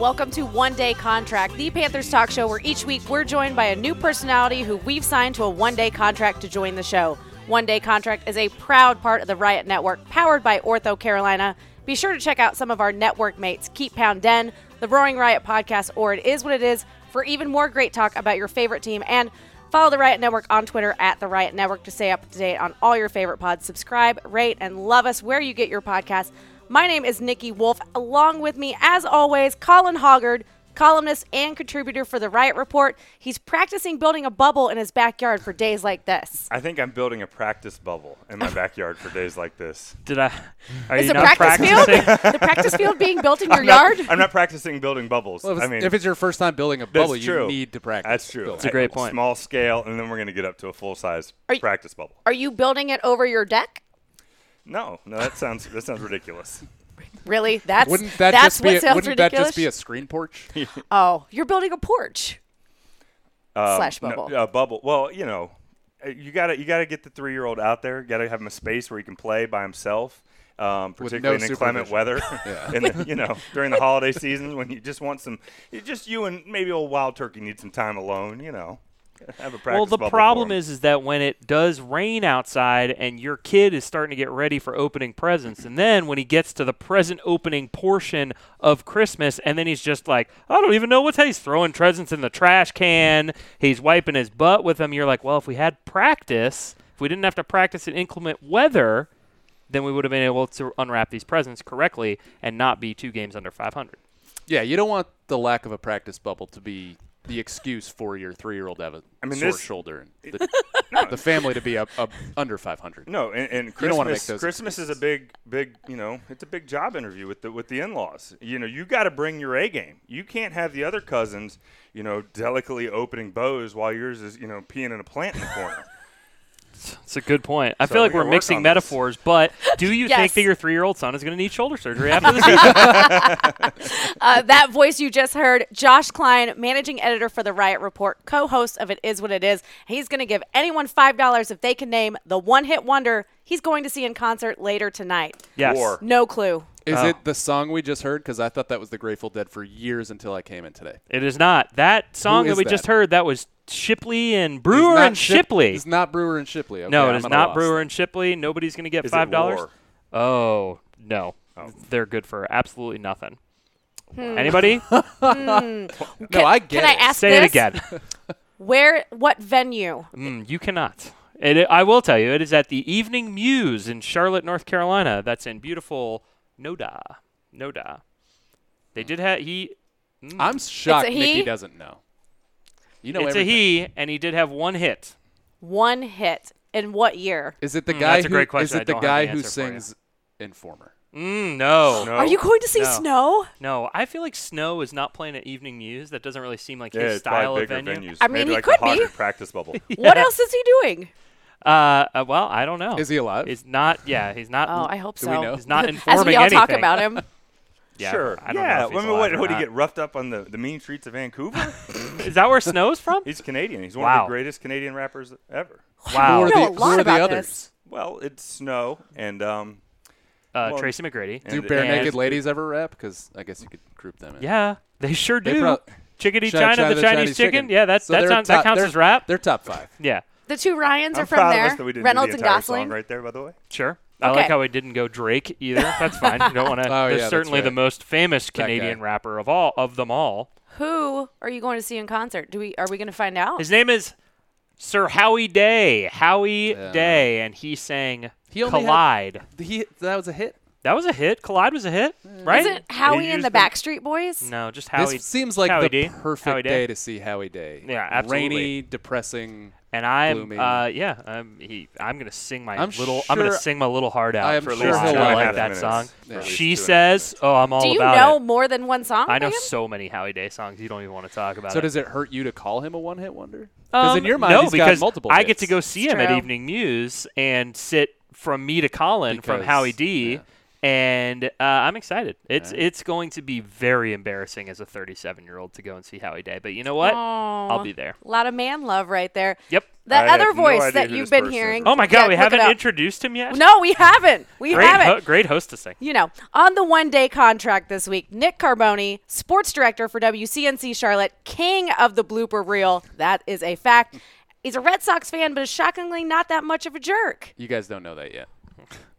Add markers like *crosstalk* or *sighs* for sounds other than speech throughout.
Welcome to One Day Contract, the Panthers talk show where each week we're joined by a new personality who we've signed to a one day contract to join the show. One Day Contract is a proud part of the Riot Network, powered by Ortho Carolina. Be sure to check out some of our network mates, Keep Pounding, the Roaring Riot podcast, or It Is What It Is, for even more great talk about your favorite team. And follow the Riot Network on Twitter at the Riot Network to stay up to date on all your favorite pods. Subscribe, rate, and love us where you get your podcasts. My name is Nikki Wolf. Along with me, as always, Colin Hoggard, columnist and contributor for the Riot Report. He's practicing building a bubble in his backyard for days like this. I think I'm building a practice bubble in my backyard for days like this. Did I? Are Is you the not practice practicing? field *laughs* the practice field being built in your I'm not- yard? I'm not practicing building bubbles. Well, if, I it's, mean, if it's your first time building a that's bubble, you true. need to practice. That's true. building. That's a great point. Small scale, and then we're going to get up to a full size Are you- practice bubble. Are you building it over your deck? No, no, that sounds that sounds ridiculous. Really? That's Wouldn't that that's just what be? A, sounds wouldn't that just be a screen porch? *laughs* oh, you're building a porch. Um, Slash no, bubble. uh, bubble. Well, you know, uh, you gotta you gotta get the three year old out there. You Got to have him a space where he can play by himself. Um, particularly no in inclement weather, *laughs* Yeah. *laughs* and the, you know during the holiday season when you just want some, just you and maybe old wild turkey need some time alone. You know, *laughs* have a practice. Well, the problem is, is that when it does rain outside and your kid is starting to get ready for opening presents, and then when he gets to the present opening portion of Christmas, and then he's just like, I don't even know what's he's throwing presents in the trash can. He's wiping his butt with them. You're like, well, if we had practice, if we didn't have to practice in inclement weather, then we would have been able to unwrap these presents correctly and not be two games under 500. yeah, you don't want the lack of a practice bubble to be the excuse for your three-year-old to have a I mean, sore this- shoulder and *laughs* the, the family to be up, up under 500. No, and, and You don't wanna Christmas, make those Christmas is a big, big, you know, it's a big job interview with the with the in-laws. You know, you got to bring your A game. You can't have the other cousins, you know, delicately opening bows while yours is, you know, peeing in a plant in the corner. *laughs* It's a good point. I So feel like we we're mixing on this. metaphors, but do you *laughs* Yes. think that your three-year-old son is going to need shoulder surgery after this? *laughs* *laughs* Uh, that voice you just heard, Josh Klein, managing editor for the Riot Report, co-host of It Is What It Is. He's going to give anyone five dollars if they can name the one-hit wonder he's going to see in concert later tonight. yes. War. No clue. Is Oh. it the song we just heard? Because I thought that was the Grateful Dead for years until I came in today. It is not. That song that we that? just heard, that was Shipley and Brewer and Ship- Shipley. It's not Brewer and Shipley. Okay, no, it I'm is not Brewer then. and Shipley. Nobody's going to get Is $5. Oh, no. They're good for absolutely nothing. Hmm. Anybody? *laughs* No, I get Can I it. ask Say it again. *laughs* Where? What venue? Mm, you cannot. It, I will tell you, it is at the Evening Muse in Charlotte, North Carolina. That's in beautiful NoDa. NoDa. They did have he. mm, I'm shocked he? Nikki doesn't know. You know it's everything. a he, and he did have one hit. One hit. In what year? Is it the Mm, guy that's a who great question. is it the guy the who answer for you. sings Informer? Mm, no. No. Are you going to see No. Snow? No, I feel like Snow is not playing at Evening Muse. That doesn't really seem like Yeah, his it's style of venue. venues. I mean, Maybe he like could a be. Hoggard practice bubble. *laughs* What else is he doing? Uh, uh, well, I don't know. Is he alive? He's not. Yeah, he's not. Oh, I hope Do so. we know? He's not *laughs* As we all anything. talk about him. *laughs* Yeah, sure. I don't yeah. know if he's I mean, what, what did he get roughed up on the, the mean streets of Vancouver? *laughs* Is that where Snow's from? He's Canadian. He's one Wow. of the greatest Canadian rappers ever. Wow. Who are the, who are the others? this. Well, it's Snow and um. Uh, Well, Tracy McGrady. Do Barenaked Ladies ever rap? Because I guess you could group them in. Yeah, they sure They do. prob- Chickadee China- China, the Chinese, chicken. Yeah, that's So that, they're sounds, that counts as rap. They're top five. Yeah, The two Ryans I'm are from proud there. of us that we didn't Reynolds do and the entire Gosling. song right there. By the way. sure. I like how he didn't go Drake either. That's fine. You don't want to. *laughs* Oh, there's yeah, that's certainly the most famous. Canadian rapper of all of them all. Who are you going to see in concert? Do we? Are we going to find out? His name is Sir Howie Day. Howie Yeah. Day, and he sang He only had- He that was a hit. that was a hit. Collide was a hit, mm. right? Isn't Howie He and used the Backstreet Boys? no, just Howie. this seems like Howie the D. perfect Howie Day. day to see Howie Day. Yeah, absolutely. Rainy, depressing. And I'm, uh, yeah, I'm, he, I'm gonna sing my I'm little, I'm gonna sure- sing my little heart out I am for at sure least he'll. I like like that Minutes. song. Yeah. At least She two and a half says, minutes. "Oh, I'm all Do you about know it." more than one song? I know by him? so many Howie Day songs. You don't even want to talk about So it. does it hurt you to call him a one-hit wonder? Because Um, in your mind, no, he's because got multiple. I get to hits. go see him at true. Evening Muse and sit from me to Colin from Because- Howie D. yeah. And uh, I'm excited. It's right. it's going to be very embarrassing as a 37 year old to go and see Howie Day. But you know what? I'll be there. A lot of man love right there. Yep. That I other have no voice that you've been person is. hearing. Oh my Yeah, God, we haven't introduced him yet. No, we haven't. We Great, haven't. ho- great hostessing. you know, on the one day contract this week, Nick Carboni, sports director for WCNC Charlotte, king of the blooper reel. That is a fact. He's a Red Sox fan, but is shockingly not that much of a jerk. You guys don't know that yet.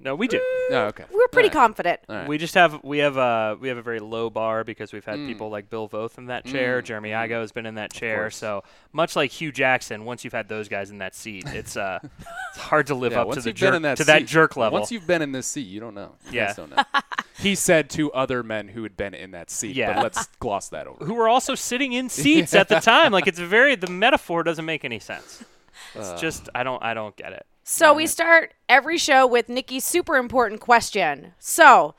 No, we do. Oh, okay. We're pretty All right. confident. All right. We just have we have uh we have a very low bar because we've had Mm. people like Bill Voth in that chair, Jeremy Igo has been in that chair. So much like Hue Jackson, once you've had those guys in that seat, *laughs* it's uh it's hard to live Yeah, up to the jerk that to that jerk level. Once you've been in this seat, you don't know. You Yeah. don't know. *laughs* he said to other men who had been in that seat. Yeah. But let's gloss that over. who were also sitting in seats at the *laughs* time. Like it's very the metaphor doesn't make any sense. It's just I don't I don't get it. So we start every show with Nikki's super important question. So,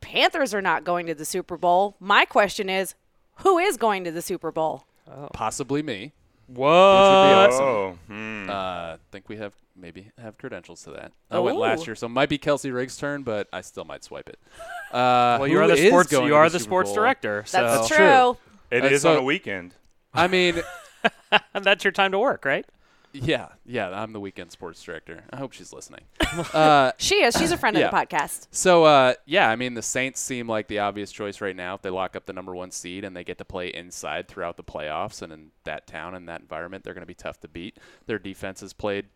Panthers are not going to the Super Bowl. My question is, who is going to the Super Bowl? Possibly me. What? awesome. Oh, hmm. Uh, think we have maybe have credentials to that. I went last year, so it might be Kelsey Riggs' turn, but I still might swipe it. *laughs* Uh, Well, you who are the is sports going you to are the Super sports Bowl? director. So That's That's true. It Uh, is so- on a weekend. I mean, *laughs* that's your time to work, right? Yeah, yeah. I'm the weekend sports director. I hope she's listening. *laughs* uh, She is. She's a friend Yeah. of the podcast. So uh, yeah, I mean the Saints seem like the obvious choice right now if they lock up the number one seed and they get to play inside throughout the playoffs and in that town and that environment, they're going to be tough to beat. Their defense has played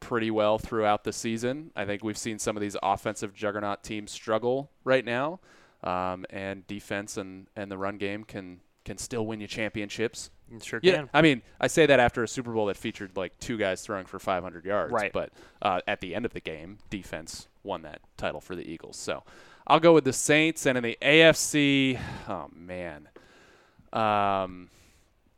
pretty well throughout the season. I think we've seen some of these offensive juggernaut teams struggle right now, um, and defense and, and the run game can can still win you championships. You Sure Yeah, can. I mean, I say that after a Super Bowl that featured like two guys throwing for 500 yards. Right. But uh, at the end of the game, defense won that title for the Eagles. So I'll go with the Saints. And in the AFC, oh man, um,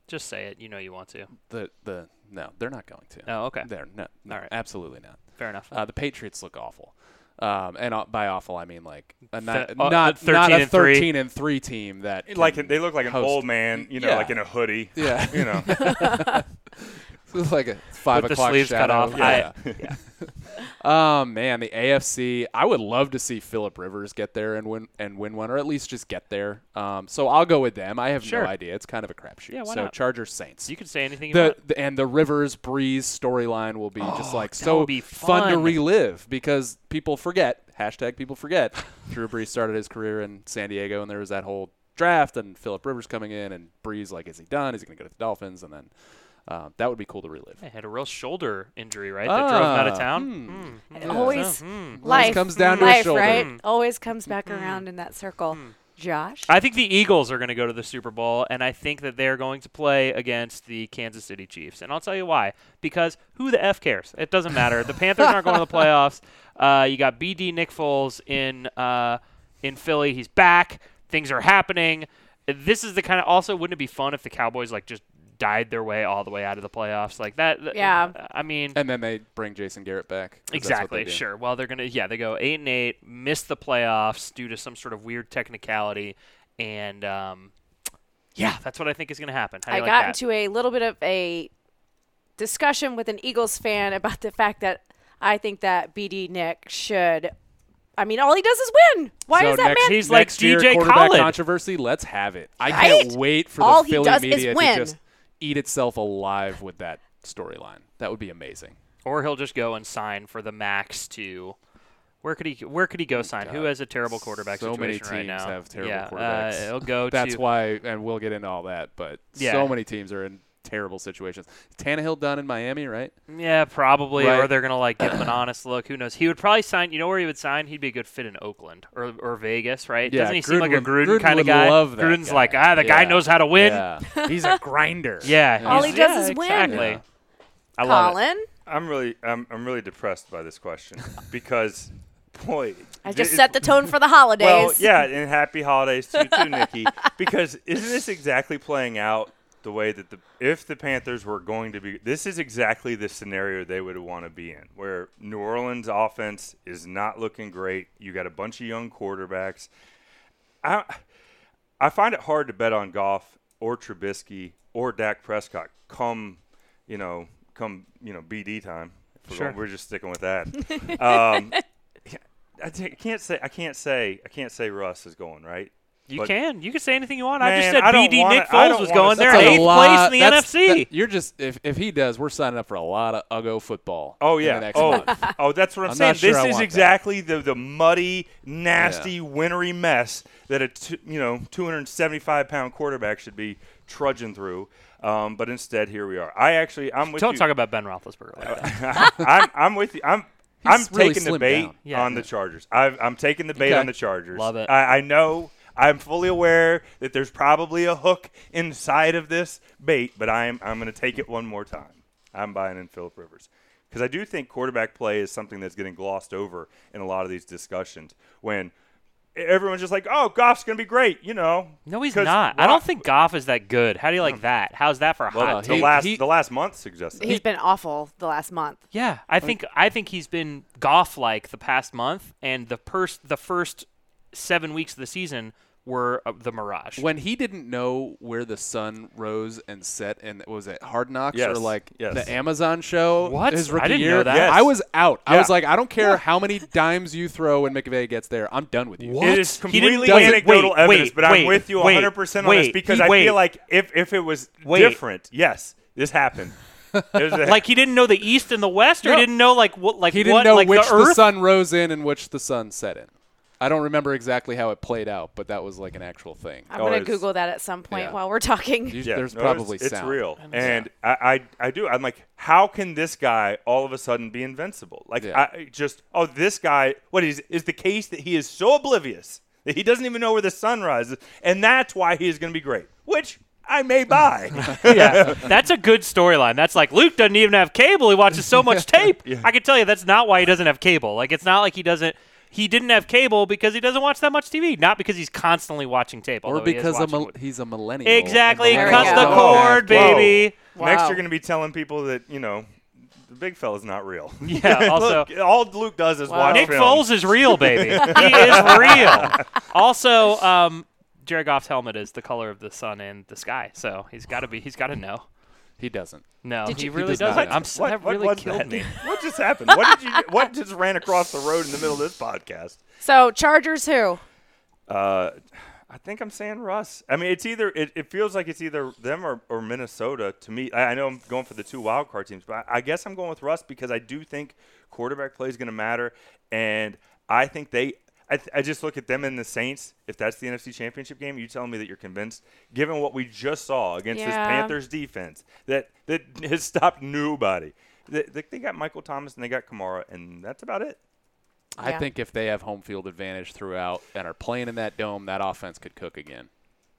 Just say it. You know you want to. the the no, they're not going to. Oh, okay. They're no, no All right. absolutely not. Fair enough. Uh, the Patriots look awful. Um, and uh, by awful, I mean like a not, uh, not, 13 not a and three. 13 and 3 team that Like they look like an host. old man, you know, Yeah. like in a hoodie. Yeah. You know, *laughs* *laughs* *laughs* It's like a five With the o'clock sleeves cut shadow. off. Yeah. I- *laughs* *laughs* Oh man, the AFC. I would love to see Philip Rivers get there and win and win one, or at least just get there. Um, so I'll go with them. I have Sure. no idea. It's kind of a crapshoot. Yeah, why so not? Chargers Saints. you can say anything the, want. the and the Rivers Brees storyline will be just like that so would be fun to relive because people forget. Hashtag people forget. Drew Brees started his career in San Diego, and there was that whole draft, and Philip Rivers coming in, and Brees like, is he done? Is he going to go to the Dolphins? And then uh, that would be cool to relive. I had a real shoulder injury, right? that drove him out of Ah, town. hmm. Hmm. It always Hmm. life comes down to a life, shoulder. right? Mm. Always comes back around in that circle. Josh, I think the Eagles are going to go to the Super Bowl, and I think that they're going to play against the Kansas City Chiefs. And I'll tell you why. Because who the F cares? It doesn't matter. the Panthers aren't going to the *laughs* playoffs. Uh, you got BD Nick Foles in, uh, in Philly. He's back. Things are happening. This is the kind of. Also, wouldn't it be fun if the Cowboys, like, just died their way all the way out of the playoffs? Like that. Yeah. I mean. And then they bring Jason Garrett back. Exactly. Sure. Well, they're gonna yeah they go eight and eight, miss the playoffs due to some sort of weird technicality, and um, yeah, that's what I think is gonna happen. How do I you got that? into a little bit of a discussion with an Eagles fan about the fact that I think that BD Nick should. I mean, all he does is win. Why so is that next, man? He's like next year, DJ quarterback Khaled. controversy. Let's have it. I can't wait for All the he Philly does is media to win. just eat itself alive with that storyline. That would be amazing. or he'll just go and sign for the max to. Where could he? Where could he go sign? Who has a terrible quarterback So many situation right teams now? have terrible yeah, quarterbacks. Uh, he'll go That's to. why, and we'll get into all that. But Yeah. so many teams are in terrible situations. Tannehill done in Miami, right? Yeah, probably. Right. Or they're gonna like give him an *coughs* honest look. Who knows? He would probably sign. You know where he would sign? He'd be a good fit in Oakland or, or Vegas, right? Yeah, Doesn't he seem like a Gruden Gruden, Gruden kind of guy? love that Gruden's guy. like, ah, the guy knows how to win. Yeah, *laughs* he's a grinder. *laughs* Yeah, All he does yeah, is win. Exactly. Yeah. I love it. Colin, I'm really, I'm, I'm really depressed by this question *laughs* because, boy, I just it- set the tone for the holidays. Well, yeah, and happy holidays to you too, Nikki. Because isn't this exactly playing out the way that the if the Panthers were going to be? This is exactly the scenario they would want to be in, where New Orleans offense is not looking great. You got a bunch of young quarterbacks. I I find it hard to bet on Goff or Trubisky or Dak Prescott come, you know, come you know BD time. We're, Sure. going- we're just sticking with that. *laughs* um, I can't say I can't say I can't say Russ is going right. You But- can. You can say anything you want. I just said I BD wanna- Nick I Foles was going there in eighth lot- place in the NFC. that- you're just if, if he does, we're signing up for a lot of Uggo football. Oh in yeah. the next Oh, month. *laughs* oh, that's what I'm, I'm saying. sure this I is want that. exactly the the muddy, nasty, wintry mess that a t- you know 275 pound quarterback should be trudging through. Um, but instead, here we are. I actually, I'm with Don't you. talk about Ben Roethlisberger like that. *laughs* I'm, I'm with you. I'm I'm really taking the bait. Yeah. on the Chargers. I've, I'm taking the bait Okay. on the Chargers. Love it. I, I know. I'm fully aware that there's probably a hook inside of this bait, but I'm I'm going to take it one more time. I'm buying in Philip Rivers because I do think quarterback play is something that's getting glossed over in a lot of these discussions when everyone's just like, "Oh, Goff's going to be great," you know. No, he's not. I don't think Goff is that good. How do you like hmm. that? How's that for a Well, hot the take? last he- the last month suggests. He's been awful the last month. Yeah, I think I think he's been Goff like the past month, and the first the first seven weeks of the season were uh, the mirage. when he didn't know where the sun rose and set, and was it Hard Knocks Yes, or like yes. the Amazon show? What? His I rookie didn't year? know that. Yes. I was out. I Yeah. was like, I don't care how many dimes you throw when McVay gets there. I'm done with you. What? It is He didn't- completely wait, anecdotal wait, evidence, wait, but I'm wait, with you wait, 100% on wait, this because he- I wait. feel like if, if it was Wait. different, yes, this happened. There's *laughs* a- like he didn't know the East and the West, or No. he didn't know like what like He didn't what know like which the Earth. sun rose in and which the sun set in. I don't remember exactly how it played out, but that was like an actual thing. I'm Oh, gonna Google that at some point Yeah. while we're talking. You- yeah, there's no, probably it's, it's sound. real, um, and I, I I do. I'm like, how can this guy all of a sudden be invincible? Like, Yeah. I just oh, this guy. What is is the case that he is so oblivious that he doesn't even know where the sun rises, and that's why he is going to be great. Which I may *laughs* buy. yeah, *laughs* that's a good storyline. That's like Luke doesn't even have cable. He watches so much *laughs* tape. I can tell you that's not why he doesn't have cable. Like it's not like he doesn't. He didn't have cable because he doesn't watch that much TV, not because he's constantly watching tape. Or although he because a mil- he's a millennial. exactly There we cuts the cord, Whoa. baby. Next, you're going to be telling people that you know the big fella's not real. *laughs* Yeah. *laughs* Also, Look, all Luke does is Wow. watch Nick film. Foles is real, baby. *laughs* he is real. Also, um, Jared Goff's helmet is the color of the sun and the sky, so he's got to be. He's got to know. He doesn't. No, Did he you- He really does not doesn't. know. I'm s- What, that really was killed that? me. *laughs* What just happened? What did you? What just ran across the road in the middle of this podcast? So Chargers who? Uh, I think I'm saying Russ. I mean, it's either it, it feels like it's either them or, or Minnesota to me. I, I know I'm going for the two wild card teams, but I, I guess I'm going with Russ because I do think quarterback play is going to matter, and I think they. I, th- I just look at them and the Saints. If that's the NFC Championship game, you telling me that you're convinced, given what we just saw against this Panthers defense, that that *laughs* has stopped nobody. They, they, they got Michael Thomas and they got Kamara, and that's about it. I Yeah. think if they have home field advantage throughout and are playing in that dome, that offense could cook again.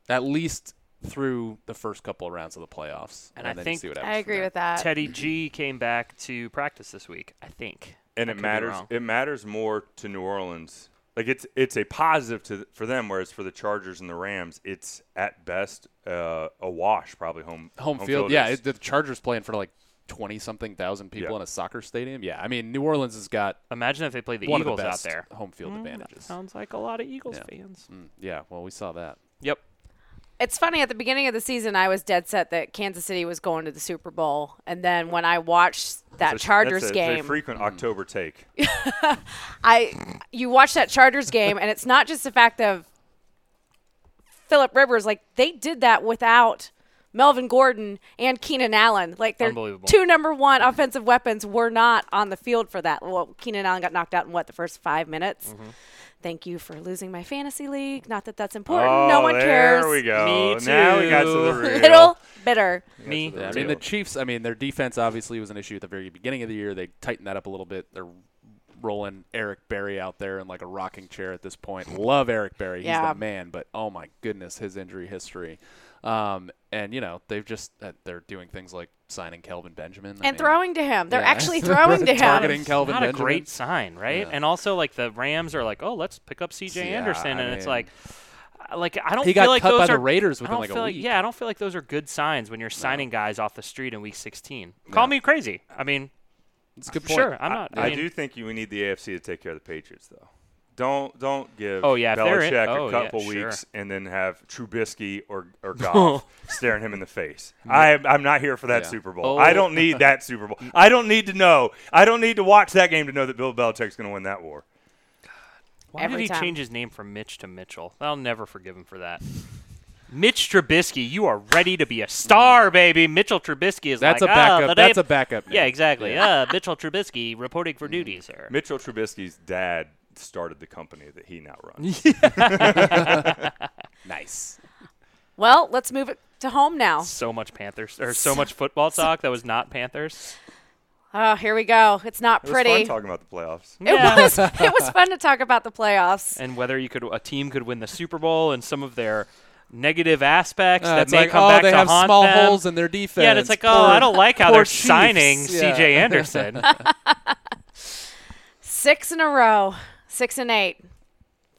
At least through the first couple of rounds of the playoffs. And I then think- see what happens I agree with that. Teddy G came back to practice this week. I think. and I it matters. It matters more to New Orleans. Like it's it's a positive to for them, whereas for the Chargers and the Rams, it's at best uh, a wash. Probably home home, field. Yeah, is- it, the Chargers playing for like twenty something thousand people Yeah. in a soccer stadium. Yeah, I mean New Orleans has got Imagine if they play the Eagles the out there. home field Mm, that advantages. sounds like a lot of Eagles Yeah. fans. Mm, yeah, well we saw that. Yep. It's funny at the beginning of the season I was dead set that Kansas City was going to the Super Bowl, and then when I watched that It's a- Chargers that's a, game, It's a frequent October take. *laughs* I you watch that Chargers game, and it's not just the fact of Philip Rivers. Like they did that without Melvin Gordon and Keenan Allen. Like their two number one offensive weapons were not on the field for that. Well, Keenan Allen got knocked out in what the first five minutes. Mm-hmm. Thank you for losing my fantasy league. Not that that's important. oh, no one there cares. we go. Me Now we got to too. the *laughs* real. Little bitter. Me. Yeah, I mean the Chiefs. I mean their defense obviously was an issue at the very beginning of the year. They tightened that up a little bit. They're rolling Eric Berry out there in like a rocking chair at this point. Love Eric Berry. He's Yeah. the man. But oh my goodness, his injury history. Um, and you know they've just uh, they're doing things like signing Kelvin Benjamin I And mean, throwing to him. They're yeah. actually *laughs* throwing to him. targeting Kelvin Not Benjamin. a great sign, right? Yeah. And also, like the Rams are like, oh, let's pick up C.J. Yeah, Anderson, I and it's mean- like, uh, like I don't He feel got like cut those by are, the Raiders I within like a feel week. like yeah, I don't feel like those are good signs when you're signing guys off the street in week 16. Call me crazy. I mean, It's a good point. sure, I'm not. I, I, I mean, do think you we need the AFC to take care of the Patriots, though. Don't don't give Oh, yeah, if they're in- Belichick oh, a yeah, couple sure. weeks and then have Trubisky or or *laughs* Goff staring him in the face. I I'm not here for that Yeah. Super Bowl. Oh. I don't need that Super Bowl. *laughs* I don't need to know. I don't need to watch that game to know that Bill Belichick's going to win that war. Why every did he time. change his name from Mitch to Mitchell? I'll never forgive him for that. Mitch Trubisky, you are ready to be a star, baby. Mitchell Trubisky is That's like, a "Ah, backup. the that's name-" a backup. Yeah, name. exactly. Yeah. Uh, Mitchell Trubisky reporting for duty, sir. Mitchell Trubisky's dad started the company that he now runs. *laughs* *laughs* Nice. Well, let's move it to home now. So much Panthers or so much football talk that was not Panthers. Oh, here we go. It's not It was pretty. fun talking about the playoffs. It was. *laughs* It was fun to talk about the playoffs. and whether you could a team could win the Super Bowl and some of their negative aspects Uh, that it's may like, come oh, back they to have haunt small them. holes in their defense. Yeah, and it's like, oh, Poor- I don't like how poor they're Chiefs. signing Yeah. C.J. Anderson. Six in a row. Six and eight.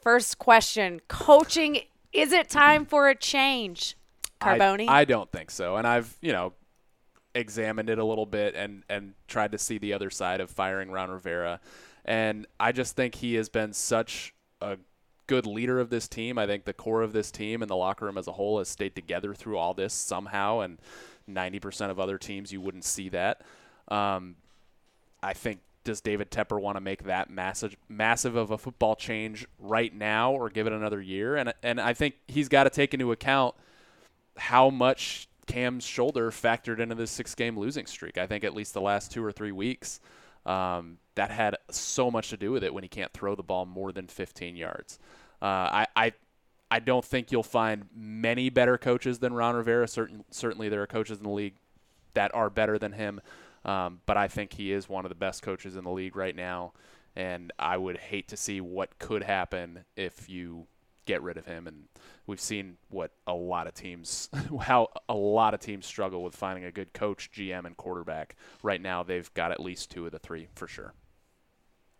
First question: Coaching. Is it time for a change? I- Carboni. I, don't think so. And I've, you know, examined it a little bit and, and tried to see the other side of firing Ron Rivera. And I just think he has been such a good leader of this team. I think the core of this team and the locker room as a whole has stayed together through all this somehow. And 90% of other teams, you wouldn't see that. Um, I think does David Tepper want to make that massive massive of a football change right now or give it another year? And and I think he's got to take into account how much Cam's shoulder factored into this six game losing streak. I think at least the last two or three weeks, um, that had so much to do with it when he can't throw the ball more than 15 yards. Uh, I, I I don't think you'll find many better coaches than Ron Rivera. Certain, certainly, there are coaches in the league that are better than him, um, but I think he is one of the best coaches in the league right now. And I would hate to see what could happen if you get rid of him. And we've seen what a lot of teams, *laughs* how a lot of teams struggle with finding a good coach, GM, and quarterback. Right now, they've got at least two of the three for sure.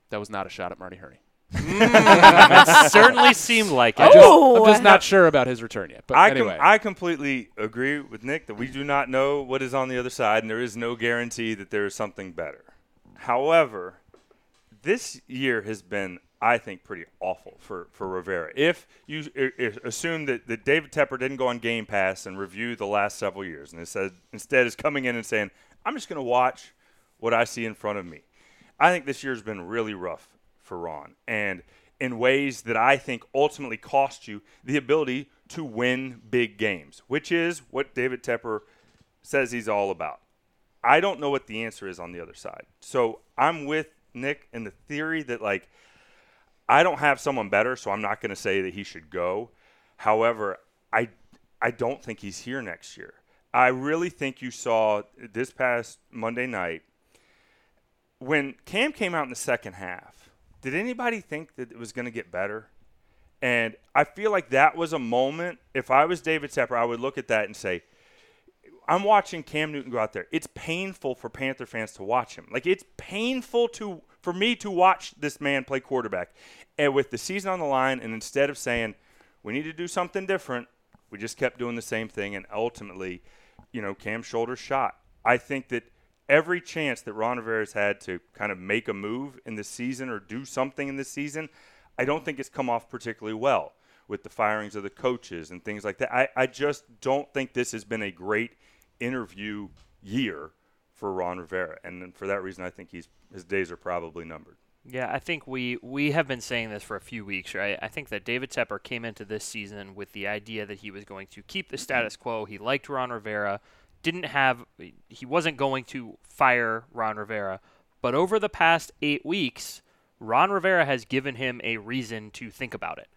That was not a shot at Marty Hurney. That mm. certainly seemed like it. I just, I'm Oh! just not sure about his return yet. But I, com- anyway, I completely agree with Nick that we do not know what is on the other side, and there is no guarantee that there is something better. However, this year has been, I think, pretty awful for, for Rivera. If you i- i- assume that, that David Tepper didn't go on Game Pass and review the last several years, and instead, instead is coming in and saying, I'm just going to watch what I see in front of me. I think this year's been really rough for Ron, and in ways that I think ultimately cost you the ability to win big games, which is what David Tepper says he's all about. I don't know what the answer is on the other side. So I'm with Nick in the theory that like I don't have someone better, so I'm not going to say that he should go. However, I I don't think he's here next year. I really think you saw this past Monday night when Cam came out in the second half. Did anybody think that it was going to get better? And I feel like that was a moment. If I was David Tepper, I would look at that and say, I'm watching Cam Newton go out there. It's painful for Panther fans to watch him. Like it's painful to for me to watch this man play quarterback. And with the season on the line, and instead of saying we need to do something different, we just kept doing the same thing, and ultimately, you know, Cam's shoulders shot. I think that every chance that Ron Rivera's had to kind of make a move in the season or do something in the season, I don't think it's come off particularly well with the firings of the coaches and things like that. I, I just don't think this has been a great interview year for Ron Rivera, and for that reason, I think he's his days are probably numbered. Yeah, I think we we have been saying this for a few weeks, right? I think that David Tepper came into this season with the idea that he was going to keep the *clears throat* status quo. He liked Ron Rivera, didn't have he wasn't going to fire Ron Rivera, but over the past 8 weeks, Ron Rivera has given him a reason to think about it.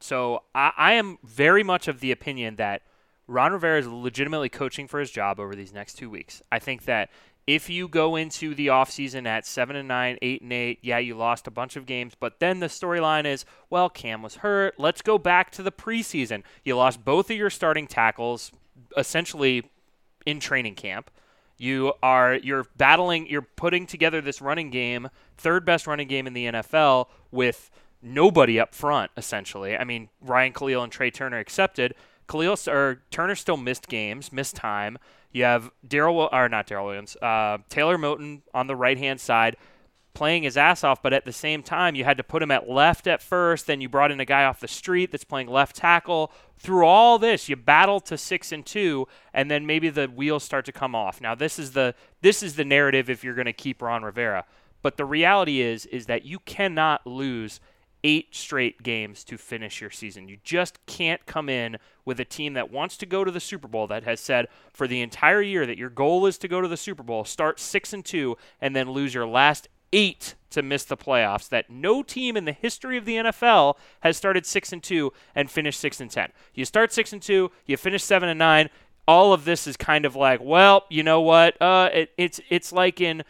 So I, I am very much of the opinion that Ron Rivera is legitimately coaching for his job over these next two weeks. I think that if you go into the offseason at seven and nine, eight and eight, yeah, you lost a bunch of games, but then the storyline is, well, Cam was hurt. Let's go back to the preseason. You lost both of your starting tackles, essentially in training camp. You are you're battling, you're putting together this running game, third best running game in the NFL with nobody up front, essentially. I mean, Ryan Kalil and Trai Turner accepted. Kalil or Turner still missed games, missed time. You have Daryl or not Daryl Williams, uh, Taylor Moton on the right hand side playing his ass off, but at the same time you had to put him at left at first. Then you brought in a guy off the street that's playing left tackle. Through all this, you battle to six and two, and then maybe the wheels start to come off. Now this is the this is the narrative if you're going to keep Ron Rivera. But the reality is is that you cannot lose eight straight games to finish your season. You just can't come in with a team that wants to go to the Super Bowl that has said for the entire year that your goal is to go to the Super Bowl, start 6 and 2 and then lose your last 8 to miss the playoffs that no team in the history of the NFL has started 6 and 2 and finished 6 and 10. You start 6 and 2, you finish 7 and 9. All of this is kind of like, well, you know what? Uh, it, it's it's like in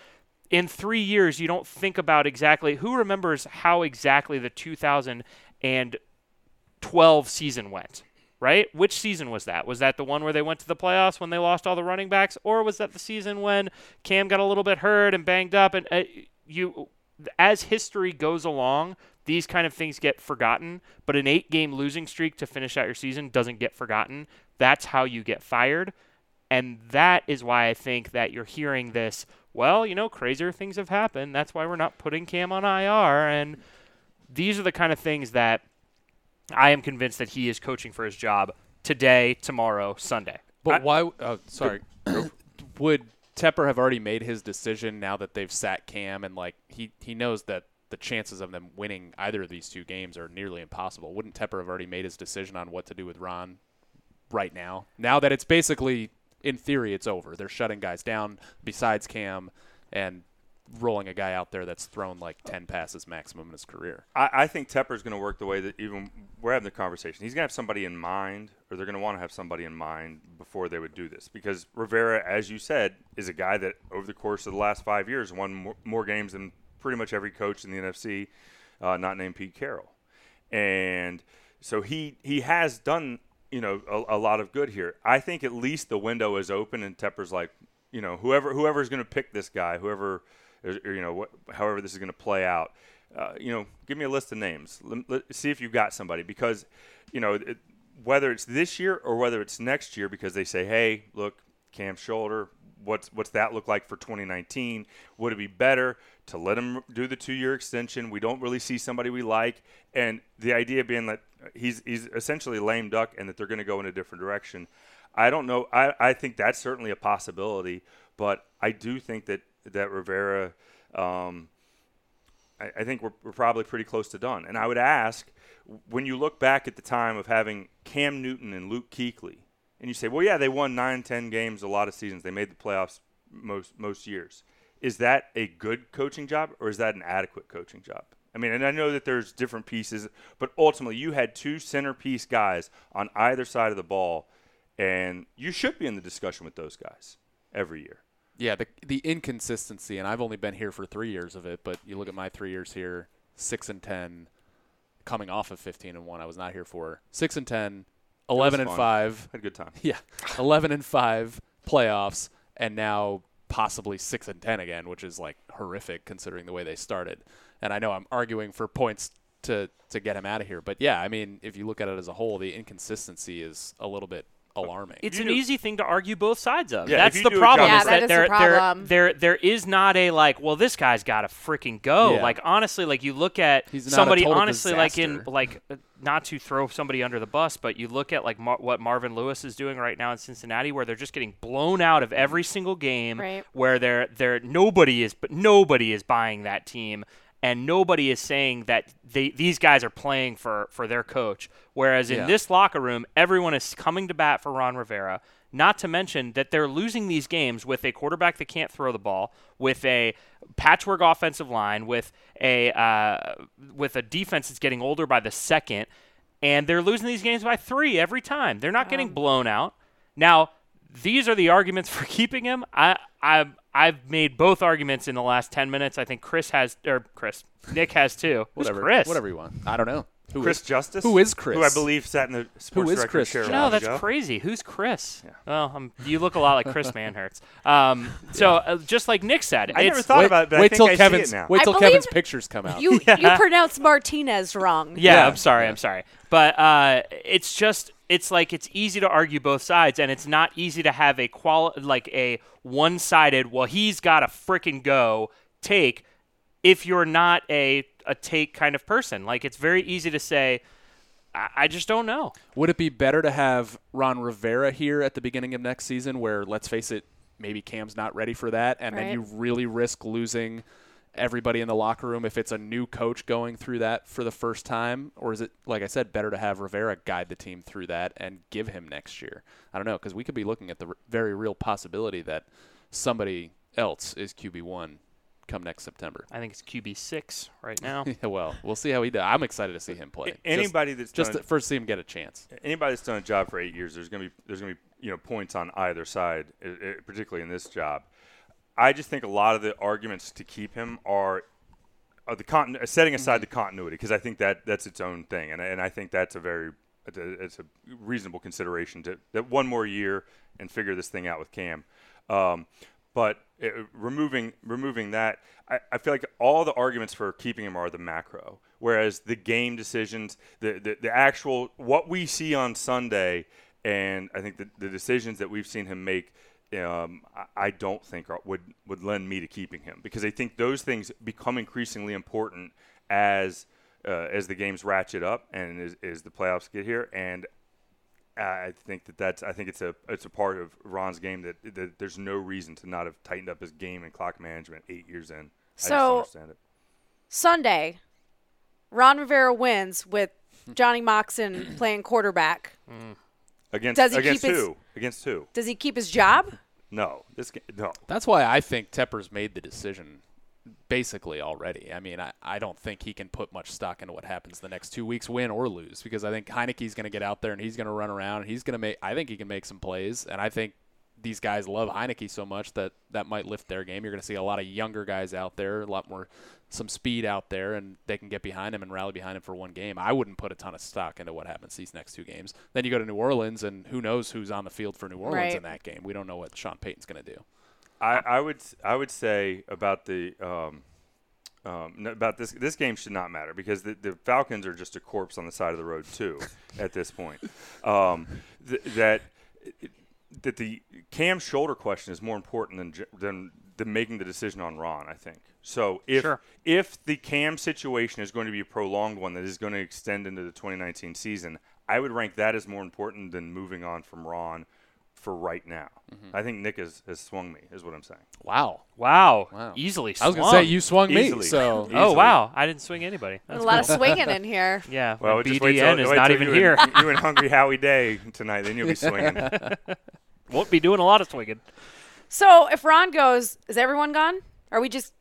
in three years, you don't think about exactly who remembers how exactly the 2012 season went, right? Which season was that? Was that the one where they went to the playoffs when they lost all the running backs, or was that the season when Cam got a little bit hurt and banged up? And uh, you, as history goes along, these kind of things get forgotten. But an eight-game losing streak to finish out your season doesn't get forgotten. That's how you get fired. And that is why I think that you're hearing this well, you know, crazier things have happened. That's why we're not putting Cam on IR. And these are the kind of things that I am convinced that he is coaching for his job today, tomorrow, Sunday. But I- why? Oh, sorry. *coughs* Would Tepper have already made his decision now that they've sat Cam and like he he knows that the chances of them winning either of these two games are nearly impossible? Wouldn't Tepper have already made his decision on what to do with Ron right now? Now that it's basically in theory it's over. They're shutting guys down besides Cam and rolling a guy out there that's thrown like 10 passes maximum in his career. I, I think Tepper's going to work the way that even we're having the conversation. He's going to have somebody in mind, or they're going to want to have somebody in mind before they would do this. Because Rivera, as you said, is a guy that over the course of the last five years won more, more games than pretty much every coach in the NFC, uh, not named Pete Carroll. And so he he has done you know a, a lot of good here. I think at least the window is open, and Tepper's like, you know, whoever whoever's going to pick this guy, whoever or, or, you know, what, however this is going to play out. Uh, you know, give me a list of names. Let, let, see if you've got somebody because, you know, it, whether it's this year or whether it's next year, because they say, hey, look, Cam shoulder, what's what's that look like for 2019? Would it be better to let him do the two-year extension? We don't really see somebody we like, and the idea being that he's he's essentially lame duck, and that they're going to go in a different direction. I don't know. I, I think that's certainly a possibility, but I do think that that Rivera, um, I, I, think we're, we're probably pretty close to done. And I would ask, when you look back at the time of having Cam Newton and Luke Kuechly, and you say, well, yeah, they won nine, ten games a lot of seasons. They made the playoffs most most years. Is that a good coaching job, or is that an adequate coaching job? I mean, and I know that there's different pieces, but ultimately, you had two centerpiece guys on either side of the ball, and you should be in the discussion with those guys every year. Yeah, the the inconsistency, and I've only been here for three years of it, but you look at my three years here, six and ten, coming off of fifteen and one. I was not here for six and 10, 11 and fun. five. Had a good time. *laughs* Yeah, eleven and five playoffs, and now possibly six and ten again, which is like horrific considering the way they started. And I know I'm arguing for points to to get him out of here, but yeah, I mean, if you look at it as a whole, the inconsistency is a little bit alarming. It's You an do- easy thing to argue both sides of. Yeah, That's the problem. Yeah, is that that is the problem. There, there, there is not a like. Well, this guy's got to freaking go. Yeah. Like honestly, like you look at He's not a somebody total honestly, like in like not to throw somebody under the bus, but you look at like Mar- what Marvin Lewis is doing right now in Cincinnati, where they're just getting blown out of every single game. Right. Where they're they're nobody is but nobody is buying that team. And nobody is saying that they, these guys are playing for, for their coach. Whereas in Yeah. this locker room, everyone is coming to bat for Ron Rivera. Not to mention that they're losing these games with a quarterback that can't throw the ball, with a patchwork offensive line, with a uh, with a defense that's getting older by the second, and they're losing these games by three every time. They're not getting blown out. Now, these are the arguments *laughs* for keeping him. I I I've made both arguments in the last ten minutes. I think Chris has or Chris Nick has too. Whatever, Chris? whatever you want. I don't know. Who Chris is- Justice, Who is Chris? Who I believe sat in the sports is director Chris chair. No, that's ago. crazy. Who's Chris? Well, um, you look a lot like Chris *laughs* Manhertz. Um, so uh, just like Nick said, I never thought wait, about it, but wait I think till I see Kevin's it now. wait till Kevin's pictures come out. You *laughs* you pronounced Martinez wrong. Yeah, Yeah. I'm sorry. I'm sorry. But uh, it's just it's like it's easy to argue both sides, and it's not easy to have a qual like a one-sided. Well, he's got to frickin' go take if you're not a a take kind of person. Like it's very easy to say. I, I just don't know. Would it be better to have Ron Rivera here at the beginning of next season, where let's face it, maybe Cam's not ready for that, and then you really risk losing everybody in the locker room if it's a new coach going through that for the first time, or is it like I said, better to have Rivera guide the team through that and give him next year? I don't know because we could be looking at the r- very real possibility that somebody else is QB one come next September. I think it's QB six right now. *laughs* Yeah, well, we'll see how he does. I'm excited to see him play. A- Anybody that's just, just done to first see him get a chance. anybody that's done a job for eight years, there's gonna be there's gonna be you know points on either side, i- i- particularly in this job. I just think a lot of the arguments to keep him are, are the continu- setting aside the continuity because I think that that's its own thing, and I- and I think that's a very it's a, it's a reasonable consideration to that one more year and figure this thing out with Cam. Um, but uh removing removing that, I, I feel like all the arguments for keeping him are the macro, whereas the game decisions, the the, the actual what we see on Sunday, and I think the, the decisions that we've seen him make. Um, I- I don't think are, would would lend me to keeping him because I think those things become increasingly important as uh, as the games ratchet up and as, as the playoffs get here. And I think that that's I think it's a it's a part of Ron's game that, that there's no reason to not have tightened up his game and clock management eight years in. I just So- understand it. Sunday, Ron Rivera wins with *laughs* Johnny Moxon *clears throat* playing quarterback. Mm. Against Does he against keep his- who? Against who? Does he keep his job? No, this no. That's why I think Tepper's made the decision basically already. I mean, I, I don't think he can put much stock into what happens the next two weeks, win or lose, because I think Heinicke's going to get out there and he's going to run around. And he's going to make. I think he can make some plays, and I think these guys love Heinicke so much that that might lift their game. You're going to see a lot of younger guys out there, a lot more some speed out there, and they can get behind him and rally behind him for one game. I wouldn't put a ton of stock into what happens these next two games. Then you go to New Orleans, and who knows who's on the field for New Orleans Right. in that game? We don't know what Sean Payton's going to do. I, I would I would say about the um, um, about this this game should not matter because the, the Falcons are just a corpse on the side of the road too at this point. Um, th- that that the Cam shoulder question is more important than than than making the decision on Ron. I think so. If Sure. if the Cam situation is going to be a prolonged one that is going to extend into the 2019 season, I would rank that as more important than moving on from Ron for right now. Mm-hmm. I think Nick has, has swung me, is what I'm saying. Wow. Wow. Wow. Easily I was gonna say you swung me, Easily. so *laughs* oh, Easily. Oh wow! I didn't swing anybody. A That's lot cool. of *laughs* swinging in here. Yeah. Well, and BDN till, is not even you here. And, *laughs* you and Hungry Howie Day tonight, then you'll be swinging. Won't be doing a lot of swinging. So if Ron goes, is everyone gone? Are we just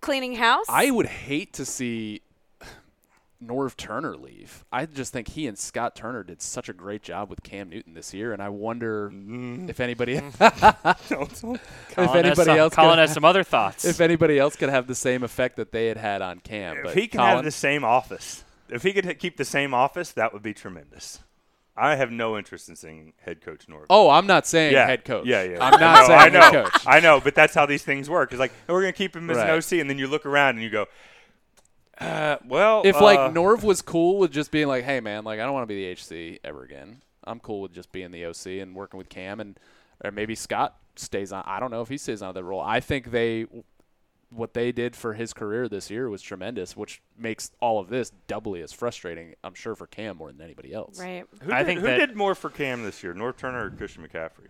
cleaning house? I would hate to see Norv Turner leave. I just think he and Scott Turner did such a great job with Cam Newton this year, and I wonder Mm. if anybody *laughs* *laughs* Don't- don't- if anybody some, else calling could, us some other thoughts. *laughs* if anybody else could have the same effect that they had had on Cam. if but he can Colin, have the same office, if he could keep the same office, that would be tremendous. I have no interest in seeing head coach Norv. oh, I'm not saying yeah, head coach. Yeah, yeah. I'm not I saying I know, head coach. I know, but that's how these things work. It's like we're going to keep him as Right. an OC, and then you look around and you go, uh, well, If uh, like Norv was cool with just being like, "Hey man, like I don't want to be the HC ever again. I'm cool with just being the OC and working with Cam and or maybe Scott stays on. I don't know if he stays on that role. I think they what they did for his career this year was tremendous, which makes all of this doubly as frustrating. I'm sure for Cam more than anybody else. right. who, I did, think who that- did more for Cam this year, Norv Turner or Christian McCaffrey?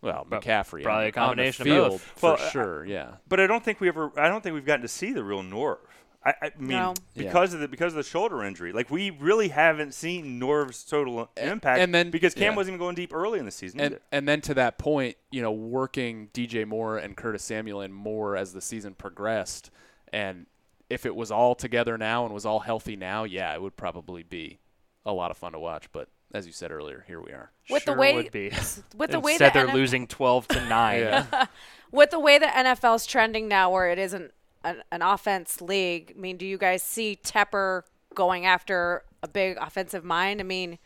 Well, McCaffrey probably a combination on of both. for Well, sure. Yeah. But I don't think we ever. I don't think we've gotten to see the real Norv. I, I mean, No. Yeah. because of the because of the shoulder injury, like we really haven't seen Norv's total impact. and then- because Cam yeah. wasn't even going deep early in the season. And and then to that point, you know, working DJ Moore and Curtis Samuel in more as the season progressed, and if it was all together now and was all healthy now, yeah, it would probably be a lot of fun to watch. But as you said earlier, here we are. With the Sure way- would be. *laughs* With the way Instead, that they're NF losing twelve to nine. *laughs* With the way the NFL's trending now, where it isn't an, an offense league. I mean, do you guys see Tepper going after a big offensive mind? I mean,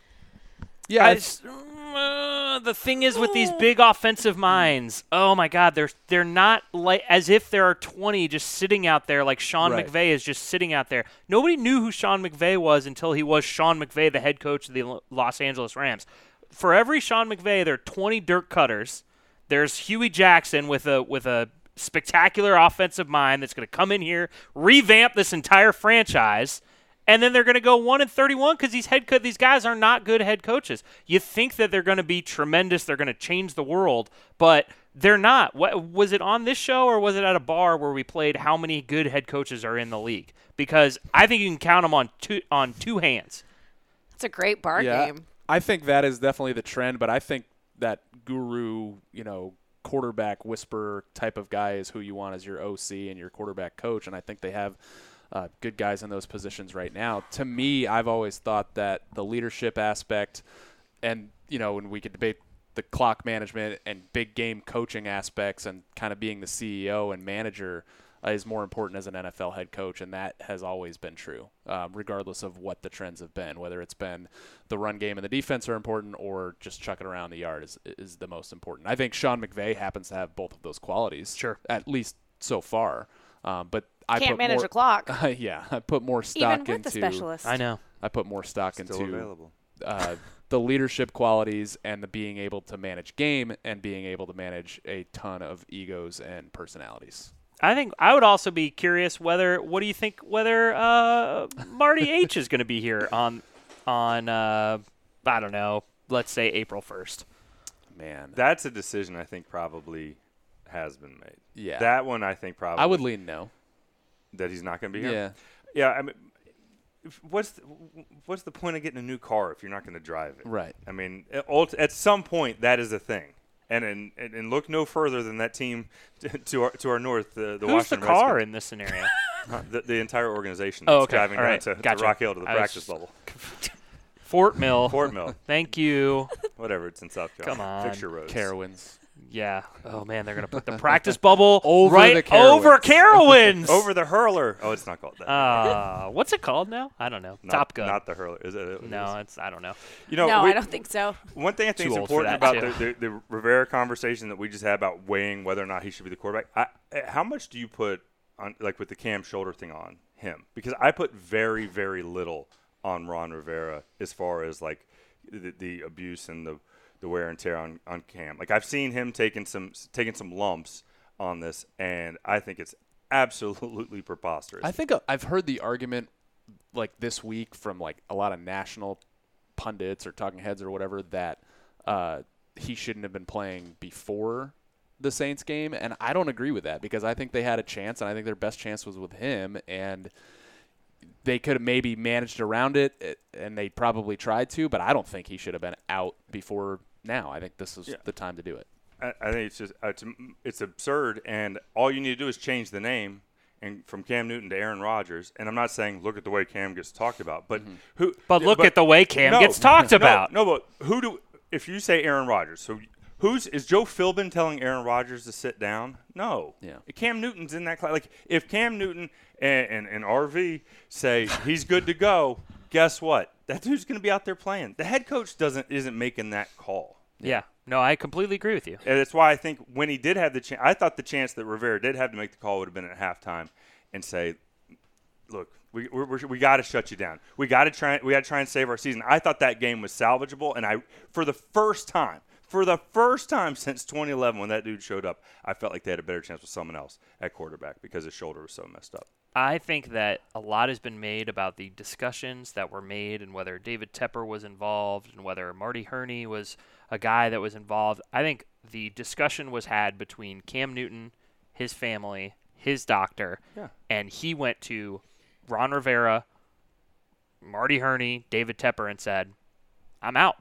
yeah, I it's- uh, the thing is with these big offensive minds, oh my God, they're they're not like as if there are twenty just sitting out there like Sean Right. McVay is just sitting out there. Nobody knew who Sean McVay was until he was Sean McVay, the head coach of the Los Angeles Rams. For every Sean McVay, there are twenty dirt cutters. There's Huey Jackson with a with a spectacular offensive mind that's going to come in here, revamp this entire franchise, and then they're going to go one and thirty-one because these head co- these guys are not good head coaches. You think that they're going to be tremendous, they're going to change the world, but They're not. What was it on this show or was it at a bar where we played how many good head coaches are in the league? Because I think you can count them on two on two hands. That's a great bar yeah, game. I think that is definitely the trend, but I think that guru, you know, quarterback whisperer type of guy is who you want as your OC and your quarterback coach, and I think they have uh, good guys in those positions right now. To me, I've always thought that the leadership aspect, and you know, when we could debate the clock management and big game coaching aspects, and kind of being the CEO and manager uh, is more important as an NFL head coach, and that has always been true, um, regardless of what the trends have been. Whether it's been the run game and the defense are important, or just chucking around the yard is is the most important. I think Sean McVay happens to have both of those qualities, Sure. at least so far. Um, but I Can't put manage more, a clock. *laughs* yeah, I put more stock Even with into. the specialist. I know. I put more stock Still into available. uh, the leadership qualities and the being able to manage game and being able to manage a ton of egos and personalities. I think I would also be curious whether what do you think whether uh, Marty *laughs* H is going to be here on on uh, I don't know, let's say April 1st. Man, That's a decision I think probably has been made. yeah, That one I think probably I would lean no. that he's not going to be here. Yeah, Yeah, I mean, if, what's the, what's the point of getting a new car if you're not going to drive it? right. I mean, at, at some point that is a thing. And, and and look no further than that team *laughs* to our to our north, the, the Who's the Washington car Redskins. in this scenario? *laughs* The, the entire organization. Oh, okay. driving All down right. to, to Rock Hill to the I was- practice bubble. *laughs* Fort Mill. Fort Mill, Thank you. whatever. It's in South Carolina. Come on. Fixture Roads. Carowinds. Yeah. Oh man, they're gonna put the *laughs* practice bubble Over right the Carowinds. over Carowinds. *laughs* Over the hurler. Oh, it's not called that. Uh, what's it called now? I don't know. not, Top Gun. Not the hurler. Is it? it no, is? it's I don't know. You know, no, we- I don't think so. One thing I think Too is important about the, the, the Rivera conversation that we just had about weighing whether or not he should be the quarterback. I, uh, how much do you put on, like with the Cam shoulder thing on him? Because I put very, very little on Ron Rivera as far as like the, the abuse and the, the wear and tear on, on Cam. Like I've seen him taking some taking some lumps on this, and I think it's absolutely *laughs* preposterous. I think uh, I've heard the argument like this week from like a lot of national pundits or talking heads or whatever that uh, he shouldn't have been playing before the Saints game, and I don't agree with that because I think they had a chance, and I think their best chance was with him, and they could have maybe managed around it, and they probably tried to, but I don't think he should have been out before now. I think this is Yeah. the time to do it. I, I think it's just uh, it's, it's absurd, and all you need to do is change the name and from Cam Newton to Aaron Rodgers. And I'm not saying look at the way Cam gets talked about, but mm-hmm. who? But look at the way Cam no, gets talked no, about. No, but who do? If you say Aaron Rodgers, so who's is Joe Philbin telling Aaron Rodgers to sit down? No. Yeah. Cam Newton's in that class. Like if Cam Newton and, and, and RV say he's good to go, guess what? *laughs* That dude's going to be out there playing. The head coach doesn't isn't making that call. Yeah. No, I completely agree with you. And that's why I think when he did have the chance, I thought the chance that Rivera did have to make the call would have been at halftime and say, "Look, we we're, we're, we got to shut you down. We got to try. We got to try and save our season." I thought that game was salvageable, and I, for the first time, for the first time since 2011, when that dude showed up, I felt like they had a better chance with someone else at quarterback because his shoulder was so messed up. I think that a lot has been made about the discussions that were made and whether David Tepper was involved and whether Marty Hurney was a guy that was involved. I think the discussion was had between Cam Newton, his family, his doctor, Yeah. and he went to Ron Rivera, Marty Hurney, David Tepper, and said, I'm out.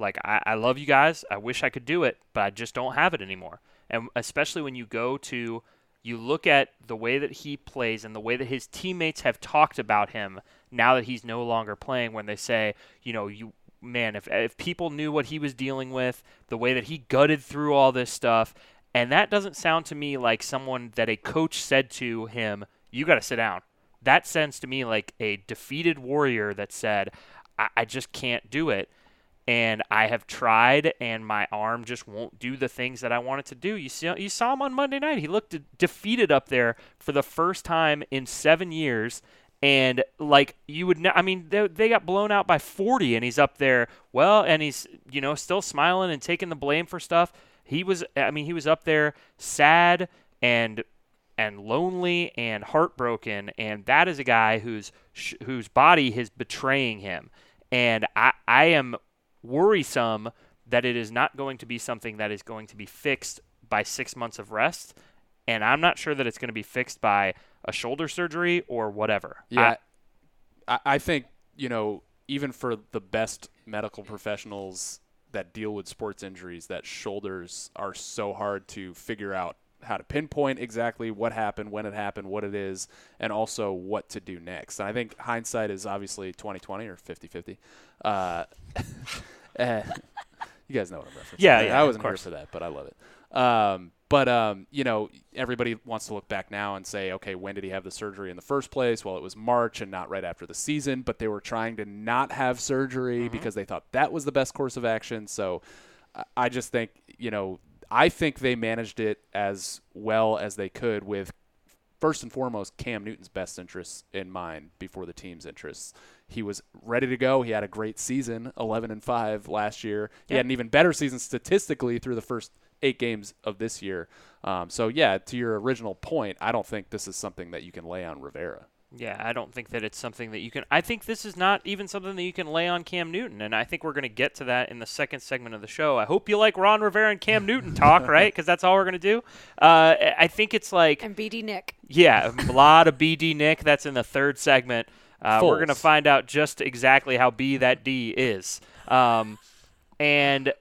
Like, I, I love you guys. I wish I could do it, but I just don't have it anymore. And especially when you go to, you look at the way that he plays and the way that his teammates have talked about him now that he's no longer playing, when they say, you know, you, man, if, if people knew what he was dealing with, the way that he gutted through all this stuff, and that doesn't sound to me like someone that a coach said to him, you got to sit down. That sounds to me like a defeated warrior that said, I, I just can't do it and I have tried, and my arm just won't do the things that I want it to do. You see, you saw him on Monday night. He looked de- defeated up there for the first time in seven years, and like you would, I mean, they, they got blown out by 40, and he's up there. Well, and he's you know still smiling and taking the blame for stuff. He was, I mean, he was up there sad and and lonely and heartbroken, and that is a guy whose whose body is betraying him. And I, I am worrisome that it is not going to be something that is going to be fixed by six months of rest, and I'm not sure that it's going to be fixed by a shoulder surgery or whatever. Yeah, I, I think you know even for the best medical professionals that deal with sports injuries, that shoulders are so hard to figure out how to pinpoint exactly what happened, when it happened, what it is, and also what to do next. And I think hindsight is obviously 2020 or 50-50. Uh, *laughs* eh, you guys know what I'm referencing. Yeah, I- yeah, I wasn't here course. for that, but I love it. Um, but um, you know, everybody wants to look back now and say, okay, when did he have the surgery in the first place? Well, it was March and not right after the season. But they were trying to not have surgery Mm-hmm. because they thought that was the best course of action. So I just think, you know, I think they managed it as well as they could with first and foremost Cam Newton's best interests in mind before the team's interests. He was ready to go. He had a great season, 11 and 5 last year. He had an even better season statistically through the first 8 games of this year. Um, so yeah, to your original point, I don't think this is something that you can lay on Rivera. Yeah, I don't think that it's something that you can. I think this is not even something that you can lay on Cam Newton, and I think we're going to get to that in the second segment of the show. I hope you like Ron Rivera and Cam Newton talk, *laughs* right? Because that's all we're going to do. Uh, I I think it's like, And BD Nick. yeah, *laughs* a lot of BD Nick. That's in the third segment. Uh, we're going to find out just exactly how B that D is. Um, and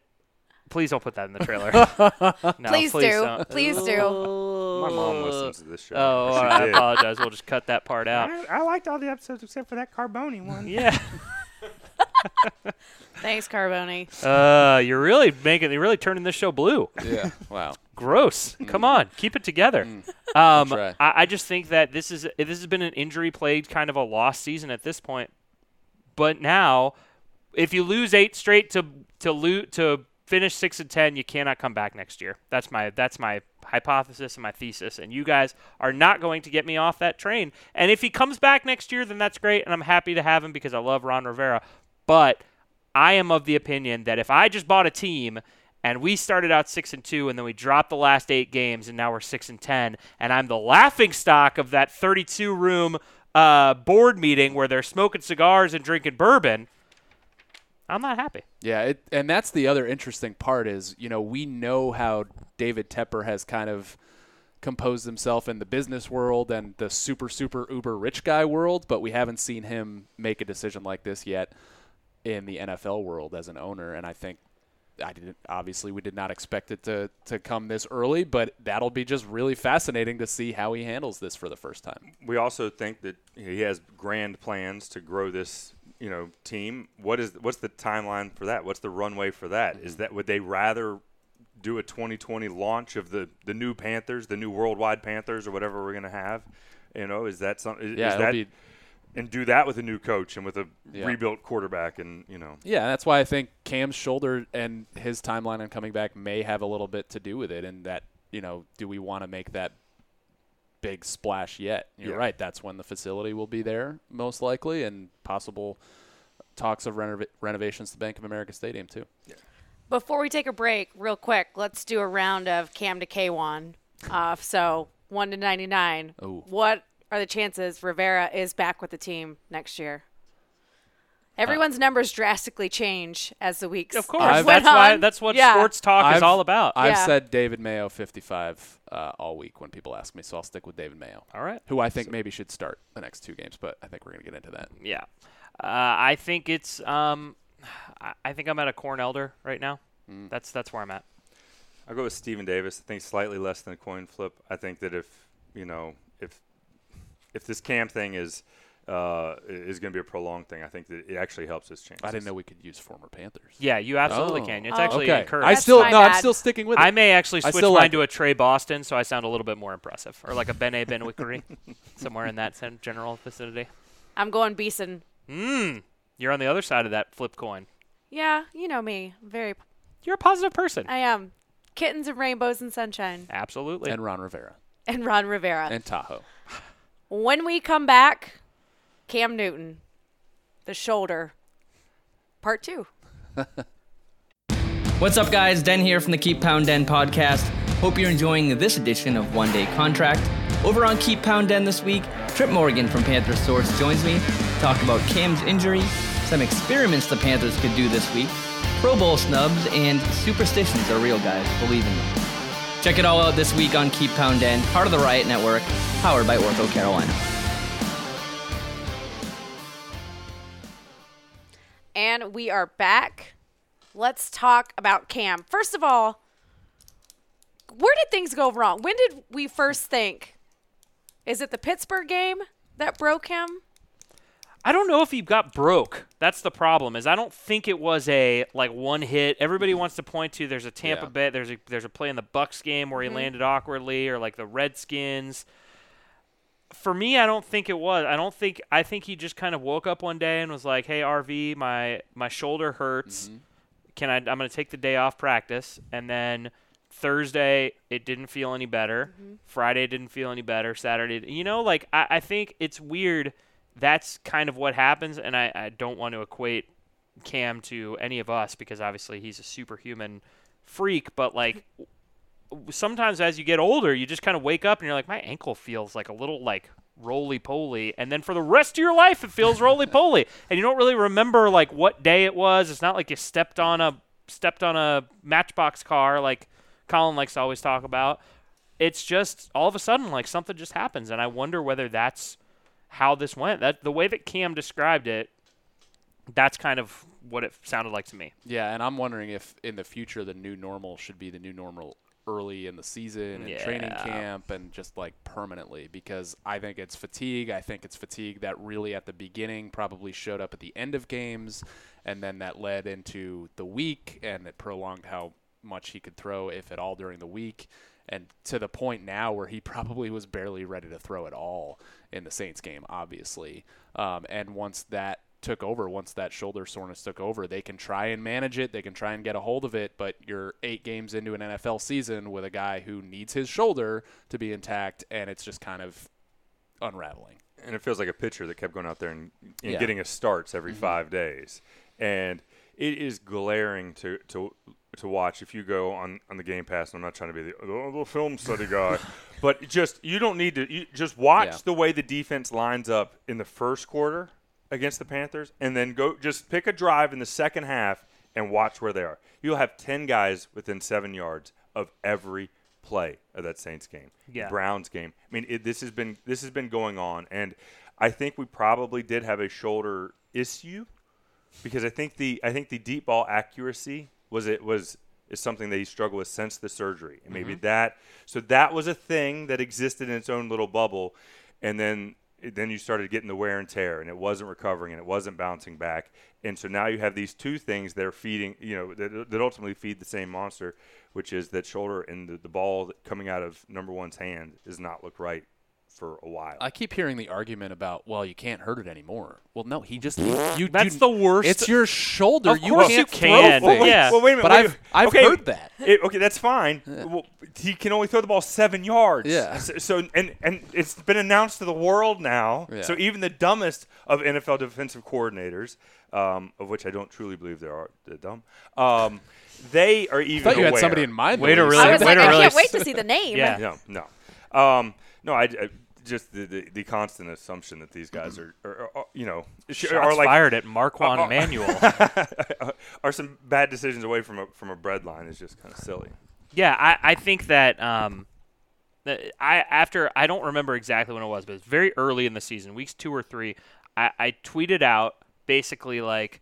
please don't put that in the trailer. *laughs* no, please, do. don't. Please do. My mom listens to this show. Oh, She I apologize. We'll just cut that part out. I, I liked all the episodes except for that Carboni one. Yeah. *laughs* *laughs* Thanks, Carboni. Uh, you're really making, you're really turning this show blue. Yeah. wow. Gross. Come on, keep it together. Um, I'll. I, I just think that this is this has been an injury plagued kind of a lost season at this point. But now, if you lose eight straight to to lo- to finish six and ten, you cannot come back next year. That's my that's my hypothesis and my thesis. And you guys are not going to get me off that train. And if he comes back next year, then that's great, and I'm happy to have him because I love Ron Rivera. But I am of the opinion that if I just bought a team and we started out six and two, and then we dropped the last eight games, and now we're six and ten, and I'm the laughing stock of that 32 room uh, board meeting where they're smoking cigars and drinking bourbon. I'm not happy. Yeah, it, and that's the other interesting part is, you know, we know how David Tepper has kind of composed himself in the business world and the super, super, uber rich guy world, but we haven't seen him make a decision like this yet in the NFL world as an owner. And I think I didn't obviously we did not expect it to to come this early, but that'll be just really fascinating to see how he handles this for the first time. We also think that he has grand plans to grow this, you know, team. What is what's the timeline for that? What's the runway for that? Is mm-hmm. that would they rather do a 2020 launch of the the new Panthers, the new worldwide Panthers, or whatever we're going to have? You know, is that something? Yeah, is that be and do that with a new coach and with a Yeah. rebuilt quarterback, and you know, Yeah, that's why I think Cam's shoulder and his timeline on coming back may have a little bit to do with it. And that, you know, do we want to make that big splash yet? You're Yeah. right. That's when the facility will be there, most likely, and possible talks of renov- renovations to Bank of America Stadium, too. Before we take a break, real quick, let's do a round of Cam to K1. Uh, so one to ninety nine. Ooh. What are the chances Rivera is back with the team next year? Everyone's numbers drastically change as the weeks. Of course, I've- went that's why that's what Yeah. sports talk is I've- all about. I've Yeah. said David Mayo 55 uh, all week when people ask me, so I'll stick with David Mayo, all right. who I think maybe should start the next two games, but I think we're going to get into that. Yeah, uh, I think it's. Um, I- I think I'm at a corn elder right now. Mm. That's that's where I'm at. I'll go with Stephen Davis. I think slightly less than a coin flip. I think that if you know if if this Cam thing is uh, is going to be a prolonged thing, I think that it actually helps his chances. I didn't know we could use former Panthers. Yeah, you absolutely Oh. can. It's Oh. actually okay. encouraged. I That's still my no, I'm still sticking with it. I may actually switch still mine like to a Tre Boston, so I sound a little bit more impressive, or like a Bene Benwikere, *laughs* somewhere in that general vicinity. I'm going Beason. Mmm, you're on the other side of that flip coin. Yeah, you know me. Very. You're a positive person. I am. Kittens and rainbows and sunshine. Absolutely. and Ron Rivera And Ron Rivera. and Tahoe. when we come back, Cam Newton, the shoulder, part two. *laughs* What's up, guys? Den here from the Keep Pounding podcast. Hope you're enjoying this edition of One Day Contract. Over on Keep Pounding this week, Trip Morgan from Panther Source joins me to talk about Cam's injury, some experiments the Panthers could do this week, Pro Bowl snubs, and superstitions are real, guys. Believe in them. Check it all out this week on Keep Pounding, part of the Riot Network, powered by Ortho Carolina. And we are back. Let's talk about Cam. First of all, where did things go wrong? When did we first think? Is it the Pittsburgh game that broke him? I don't know if he got broke. That's the problem. Is I don't think it was a like one hit. Everybody wants to point to there's a Tampa Yeah. Bay there's a there's a play in the Bucks game where he mm-hmm. landed awkwardly or like the Redskins. For me, I don't think it was. I don't think I think he just kind of woke up one day and was like, "Hey RV, my my shoulder hurts. Mm-hmm. Can I I'm going to take the day off practice." And then Thursday it didn't feel any better. Mm-hmm. Friday didn't feel any better. Saturday, you know, like I, I think it's weird. That's kind of what happens, and I, I don't want to equate Cam to any of us because obviously he's a superhuman freak. But like w- *laughs* sometimes as you get older, you just kind of wake up and you're like, my ankle feels like a little like roly poly, and then for the rest of your life it feels roly poly, and you don't really remember like what day it was. It's not like you stepped on a stepped on a Matchbox car like Colin likes to always talk about. It's just all of a sudden like something just happens, and I wonder whether that's how this went. That the way that Cam described it, that's kind of what it sounded like to me. Yeah, and I'm wondering if in the future the new normal should be the new normal early in the season and training camp and just like permanently because I think it's fatigue. I think it's fatigue that really at the beginning probably showed up at the end of games and then that led into the week and it prolonged how much he could throw if at all during the week and to the point now where he *laughs* probably was barely ready to throw at all in the Saints game obviously. Um, and once that took over, once that shoulder soreness took over, they can try and manage it. They can try and get a hold of it. But you're eight games into an NFL season with a guy who needs his shoulder to be intact, and it's just kind of unraveling. and it feels like a pitcher that kept going out there and, and Yeah. getting his starts every mm-hmm. five days. And it is glaring to, to to watch if you go on, on the Game Pass. And I'm not trying to be the, oh, the film study *laughs* guy, but just you don't need to. You just watch Yeah. the way the defense lines up in the first quarter against the Panthers, and then go just pick a drive in the second half and watch where they are. You'll have ten guys within seven yards of every play of that Saints game. Yeah. Browns game. I mean, it, this has been this has been going on, and I think we probably did have a shoulder issue because I think the I think the deep ball accuracy was it was is something that he struggled with since the surgery, and maybe mm-hmm. that so that was a thing that existed in its own little bubble, and then then you started getting the wear and tear, and it wasn't recovering, and it wasn't bouncing back, and so now you have these two things that are feeding, you know, that, that ultimately feed the same monster, which is that shoulder and the, the ball coming out of number one's hand does not look right for a while. I keep hearing the argument about, well, you can't hurt it anymore. Well, no, he just *laughs* you. That's you- the worst. It's your shoulder. Of you course can't you can. things. Well, yeah. Well, wait a minute. But wait a I've. I've Okay, heard that. It, okay, that's fine. Well, he can only throw the ball seven yards. Yeah. So, so- and and it's been announced to the world now. Yeah. So even the dumbest of NFL defensive coordinators, um, of which I don't truly believe there are, they're dumb. Um, they are even. I thought you had somebody in mind. Way the to really- I was like, I really can't wait to see the *laughs* name. Yeah. No, no, um, no. I, I just the, the the constant assumption that these guys are, are, are you know, sh- Shots are like fired at Marquand *laughs* uh, Manuel. *laughs* are some bad decisions away from a from a bread line is just kind of silly. Yeah, I, I think that um, I after I don't remember exactly when it was, but it's very early in the season, weeks two or three. I, I tweeted out basically like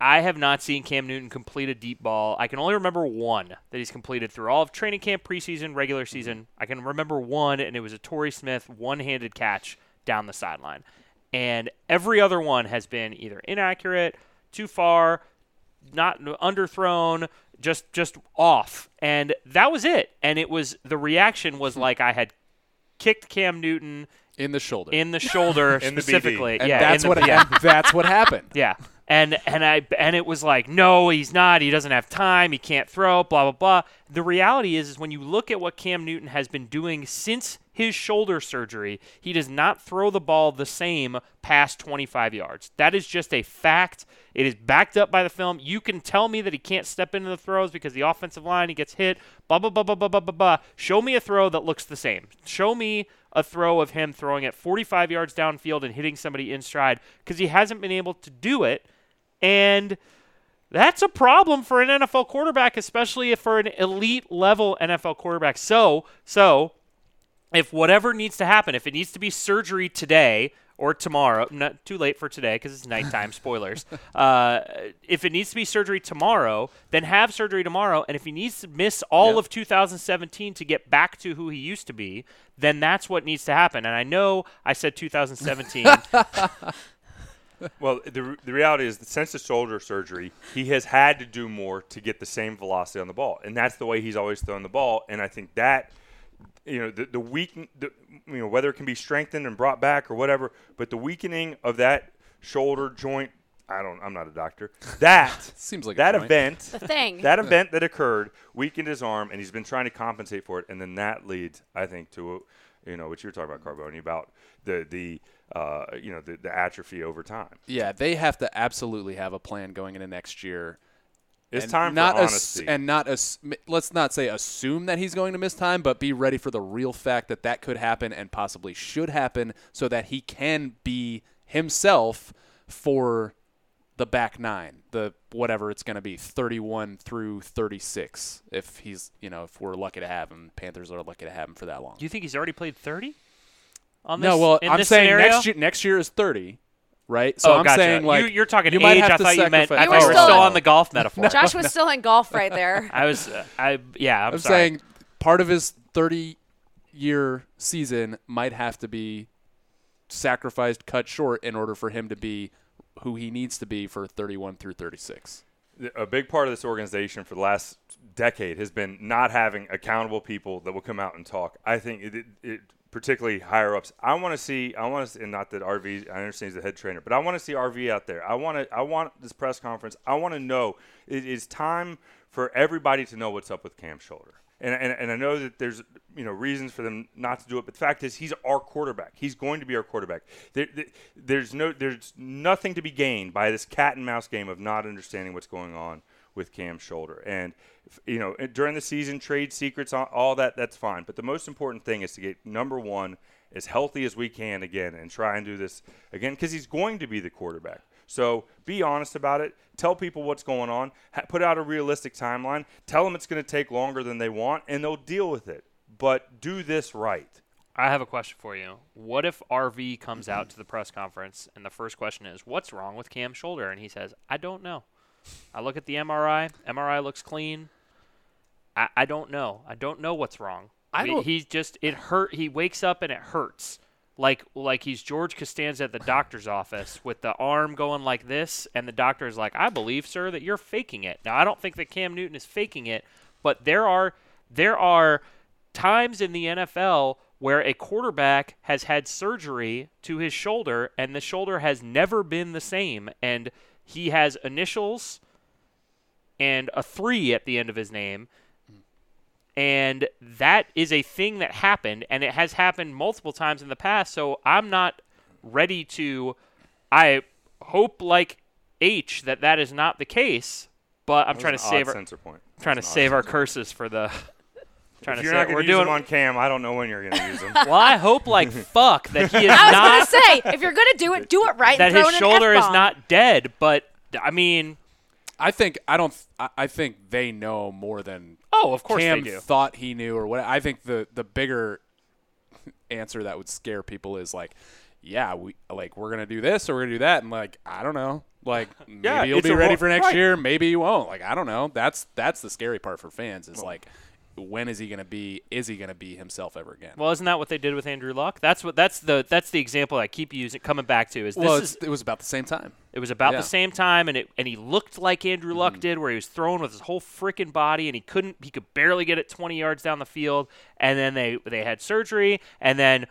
I have not seen Cam Newton complete a deep ball. I can only remember one that he's completed through all of training camp, preseason, regular mhm. season. I can remember one, and it was a Torrey Smith one-handed catch down the sideline. And every other one has been either inaccurate, too far, not underthrown, just just off, and that was it. And it was the reaction was hmm. like I had kicked Cam Newton in the shoulder. in the shoulder *laughs* In specifically. and yeah, that's what and that's what happened. yeah. *laughs* And and I and it was like, no, he's not. He doesn't have time. He can't throw. Blah blah blah. The reality is, is when you look at what Cam Newton has been doing since his shoulder surgery, he does not throw the ball the same past 25 yards. That is just a fact. It is backed up by the film. You can tell me that he can't step into the throws because the offensive line he gets hit. Blah blah blah blah blah blah blah. blah. Show me a throw that looks the same. Show me a throw of him throwing at 45 yards downfield and hitting somebody in stride because he hasn't been able to do it. And That's a problem for an NFL quarterback, especially if for an elite level NFL quarterback. So, so if whatever needs to happen, if it needs to be surgery today or tomorrow, not too late for today because it's nighttime. *laughs* spoilers. Uh, if it needs to be surgery tomorrow, then have surgery tomorrow. And if he needs to miss all Yep. of 2017 to get back to who he used to be, then that's what needs to happen. And I know I said 2017. *laughs* Well, the, the reality is that since the shoulder surgery, he has had to do more to get the same velocity on the ball, and that's the way he's always thrown the ball. And I think that, you know, the the weak, the, you know, whether it can be strengthened and brought back or whatever, but the weakening of that shoulder joint, I don't, I'm not a doctor. That *laughs* Seems like that point. event, The thing. that event that occurred weakened his arm, and he's been trying to compensate for it, and then that leads, I think, to, you know, what you were talking about, Carboni, about the the uh, you know the, the atrophy over time. Yeah, they have to absolutely have a plan going into next year. It's and time not for ass- honesty. and not ass- let's not say assume that he's going to miss time, but be ready for the real fact that that could happen and possibly should happen, so that he can be himself for the back nine, the whatever it's going to be, 31 through 36. If he's, you know, if we're lucky to have him, Panthers are lucky to have him for that long. Do you think he's already played 30? On this, no, well, in I'm this saying scenario? next year. Next year is 30, right? So oh, I'm gotcha. saying like you, you're talking you might age. have I to thought you meant. I sacrifice- You thought were you were still still on the golf metaphor. *laughs* Josh was still in golf right there. *laughs* I was. Uh, I yeah. I'm, I'm sorry. saying part of his 30 year season might have to be sacrificed, cut short in order for him to be who he needs to be for 31 through 36. a big part of this organization for the last decade has been not having accountable people that will come out and talk. I think it, it, it particularly higher ups. I want to see. I want to, and not that RV. I understand he's the head trainer, but I want to see RV out there. I want to. I want this press conference. I want to know. It is time for everybody to know what's up with Cam Shoulder. And, and, and I know that there's you know reasons for them not to do it, but the fact is he's our quarterback. He's going to be our quarterback. There, there- there's no there's nothing to be gained by this cat and mouse game of not understanding what's going on with Cam's shoulder. And you know during the season, trade secrets, all, all that that's fine. But the most important thing is to get number one as healthy as we can again and try and do this again because he's going to be the quarterback. So be honest about it. Tell people what's going on. Ha- put out a realistic timeline. Tell them it's going to take longer than they want, and they'll deal with it. But do this right. I have a question for you. What if RV comes out *clears throat* to the press conference and the first question is, "What's wrong with Cam's shoulder?" and he says, "I don't know. I look at the MRI. MRI looks clean. I, I don't know. I don't know what's wrong. I mean, don't- He's just it hurt. He wakes up and it hurts." Like like he's George Costanza at the doctor's office with the arm going like this, and the doctor is like, "I believe, sir, that you're faking it." Now I don't think that Cam Newton is faking it, but there are there are times in the NFL where a quarterback has had surgery to his shoulder and the shoulder has never been the same and he has initials and a 3 at the end of his name and that is a thing that happened and it has happened multiple times in the past so I'm not ready to I hope like H that that is not the case but I'm trying to save our, point. trying to That's odd save our point. curses for the trying If to you're say not going we're to use doing them on Cam, I don't know when you're going to use them. *laughs* well, I hope like *laughs* fuck that he is *laughs* I was gonna say, if you're gonna do it, do it right. that and his in shoulder is not dead. But I mean, I think I don't. I, I think they know more than oh, of course Cam they do. thought he knew or what. I think the the bigger answer that would scare people is like, yeah, we like we're gonna do this or we're gonna do that, and like I don't know, like maybe Yeah, you'll be ready ro- for next right. year, maybe you won't. Like I don't know. That's that's the scary part for fans is like, when is he gonna be? Is he gonna be himself ever again? Well, isn't that what they did with Andrew Luck? That's what that's the that's the example I keep using coming back to is this Well, is it was about the same time. It was about Yeah. Mm-hmm. the same time, and it and he looked like Andrew Luck did, where he was throwing with his whole freaking body, and he couldn't, he could barely get it 20 yards down the field. And then they they had surgery, and then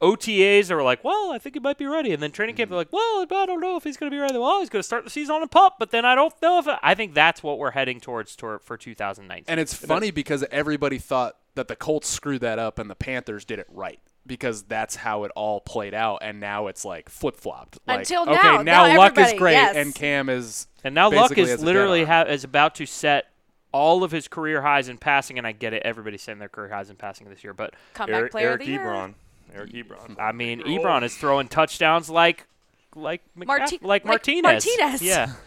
OTAs they were like, well, I think he might be ready. And then training Mm-hmm. camp they're like, well, I don't know if he's going to be ready. Well, he's going to start the season on a pup, but then I don't know if I think that's what we're heading towards tor- for 2019. And it's funny because everybody thought that the Colts screwed that up and the Panthers did it right because that's how it all played out. And now it's like flip flopped. Like, Until okay, now. now, Now Luck is great yes. and Cam is. And now Luck is has a dead literally arm. ha- is about to set all of his career highs in passing, and I get it. Everybody's saying their career highs in passing this year, but comeback Eric, player Eric of the year. Ebron. Eric Ebron. I mean, Ebron is throwing touchdowns like like McCaff- Marti- like like Martinez. Martinez. Yeah. *laughs*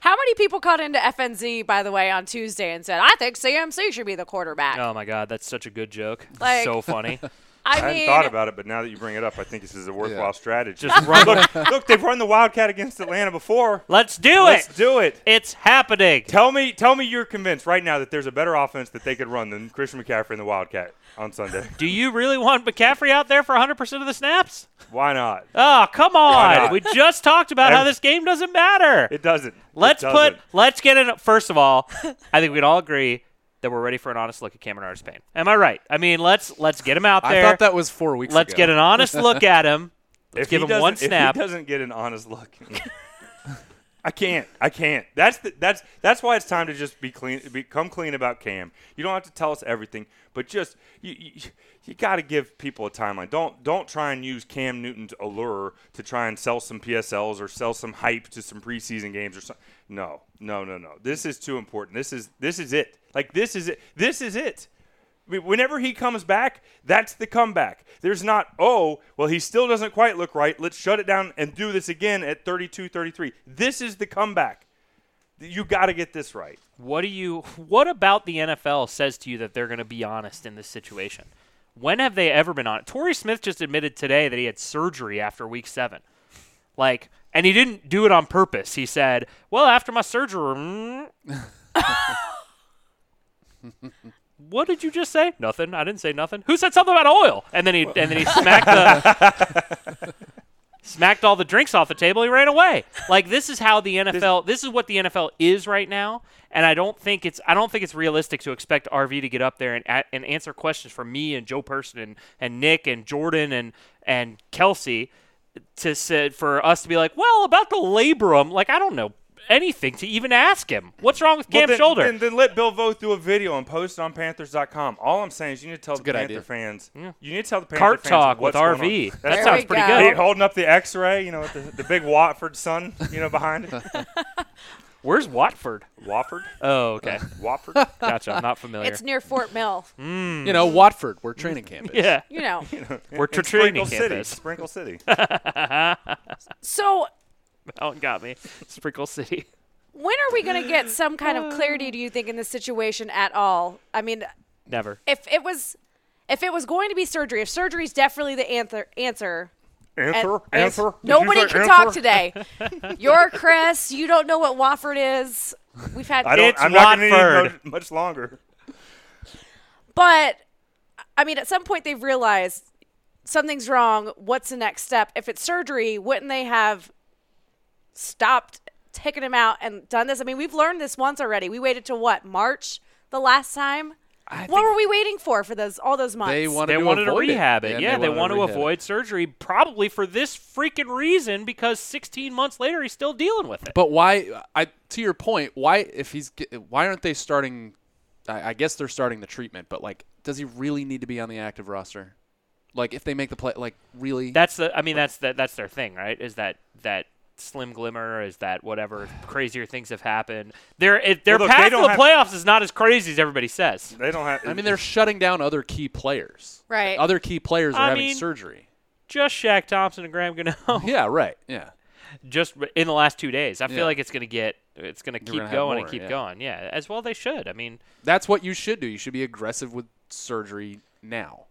How many people called into FNZ, by the way, on Tuesday and said, I think CMC should be the quarterback? Oh my god, that's such a good joke. Like- so funny. *laughs* I, I hadn't thought about it, but now that you bring it up, I think this is a worthwhile *laughs* strategy. Just run. look, look, they've run the Wildcat against Atlanta before. Let's do it. Let's do it. It's happening. Tell me, tell me, you're convinced right now that there's a better offense that they could run than Christian McCaffrey and the Wildcat on Sunday. *laughs* Do you really want McCaffrey out there for 100% of the snaps? Why not? Oh, come on. We just talked about how this game doesn't matter. It doesn't. Let's put doesn't. let's get it. first of all, I think we'd all agree that we're ready for an honest look at Cameron Artis Payne. Am I right? I mean, let's let's get him out there. I thought that was four weeks let's ago. get an honest look *laughs* at him. Let's If give him one snap. If he doesn't get an honest look, *laughs* I can't. I can't. That's the, that's that's why it's time to just be clean, become clean about Cam. You don't have to tell us everything, but just you you, you got to give people a timeline. Don't don't try and use Cam Newton's allure to try and sell some PSLs or sell some hype to some preseason games or something. No, no, no, no. This is too important. This is this is it. Like this is it. This is it. I mean, Whenever he comes back, that's the comeback. There's not, oh, well, he still doesn't quite look right. Let's shut it down and do this again at 32 33. This is the comeback. You got to get this right. What do you what about the NFL says to you that they're going to be honest in this situation? When have they ever been honest? Torrey Smith just admitted today that he had surgery after week 7. Like and he didn't do it on purpose. He said, "Well, after my surgery, mm." *laughs* *laughs* What did you just say? Nothing. I didn't say nothing. Who said something about oil? And then he and then he smacked the *laughs* smacked all the drinks off the table. He ran away. Like this is how the NFL. This is what the NFL is right now. And I don't think it's I don't think it's realistic to expect RV to get up there and and answer questions from me and Joe Person and, and Nick and Jordan and and Kelsey to say, for us to be like, well, about the labrum. Like I don't know anything to even ask him. What's wrong with Well, Cam's then, shoulder? Then, then let Bill Voth do a video and post it on Panthers.com. All I'm saying is you need to tell the Panther idea. fans. You need to tell the Panther Cart fans talk what's with going RV. on. That There sounds pretty go. He good. holding up the X-ray, you know, with the, the big Watford sun, you know, behind it. *laughs* Where's Watford? Wofford, Oh, okay. Uh, Watford. Gotcha. I'm not familiar. it's near Fort Mill. Mm. You know, Watford, where training *laughs* camp is. yeah. *laughs* You know. We're in training Sprinkle City. campus. Sprinkle City. So That one got me. Sprinkle City. when are we going to get some kind of clarity, do you think, in this situation at all? I mean, Never. if it was if it was going to be surgery, if surgery is definitely the answer, answer Answer, and answer. Did Nobody can answer? talk today. *laughs* You're Chris. You don't know what Wofford is. We've had, I don't. It's I'm not going to Watford. need much longer. but I mean, at some point they've realized something's wrong. What's the next step? If it's surgery, wouldn't they have stopped taking him out and done this? I mean, we've learned this once already. We waited to what March the last time. what were we waiting for for those all those months? They wanted They to wanted to rehab it. and Yeah, they, wanted want to rehab it. avoid surgery probably for this freaking reason because 16 months later he's still dealing with it. But why? I to your point, why if he's ge- why aren't they starting? I, I guess they're starting the treatment, but like, does he really need to be on the active roster? Like, if they make the play, like, really? That's the I mean that's the, that's their thing, right? Is that that slim glimmer is that whatever crazier things have happened. Their it, their Well, look, path to the have- playoffs is not as crazy as everybody says. They don't have. I mean, they're shutting down other key players. Right. Other key players are I having mean- surgery. Just Shaq Thompson and Graham Gano. *laughs* Yeah, right. Yeah. just in the last two days. I feel like it's going to get, it's going to keep gonna going more, and keep yeah. going. Yeah, as well they should. I mean, That's what you should do. You should be aggressive with surgery now.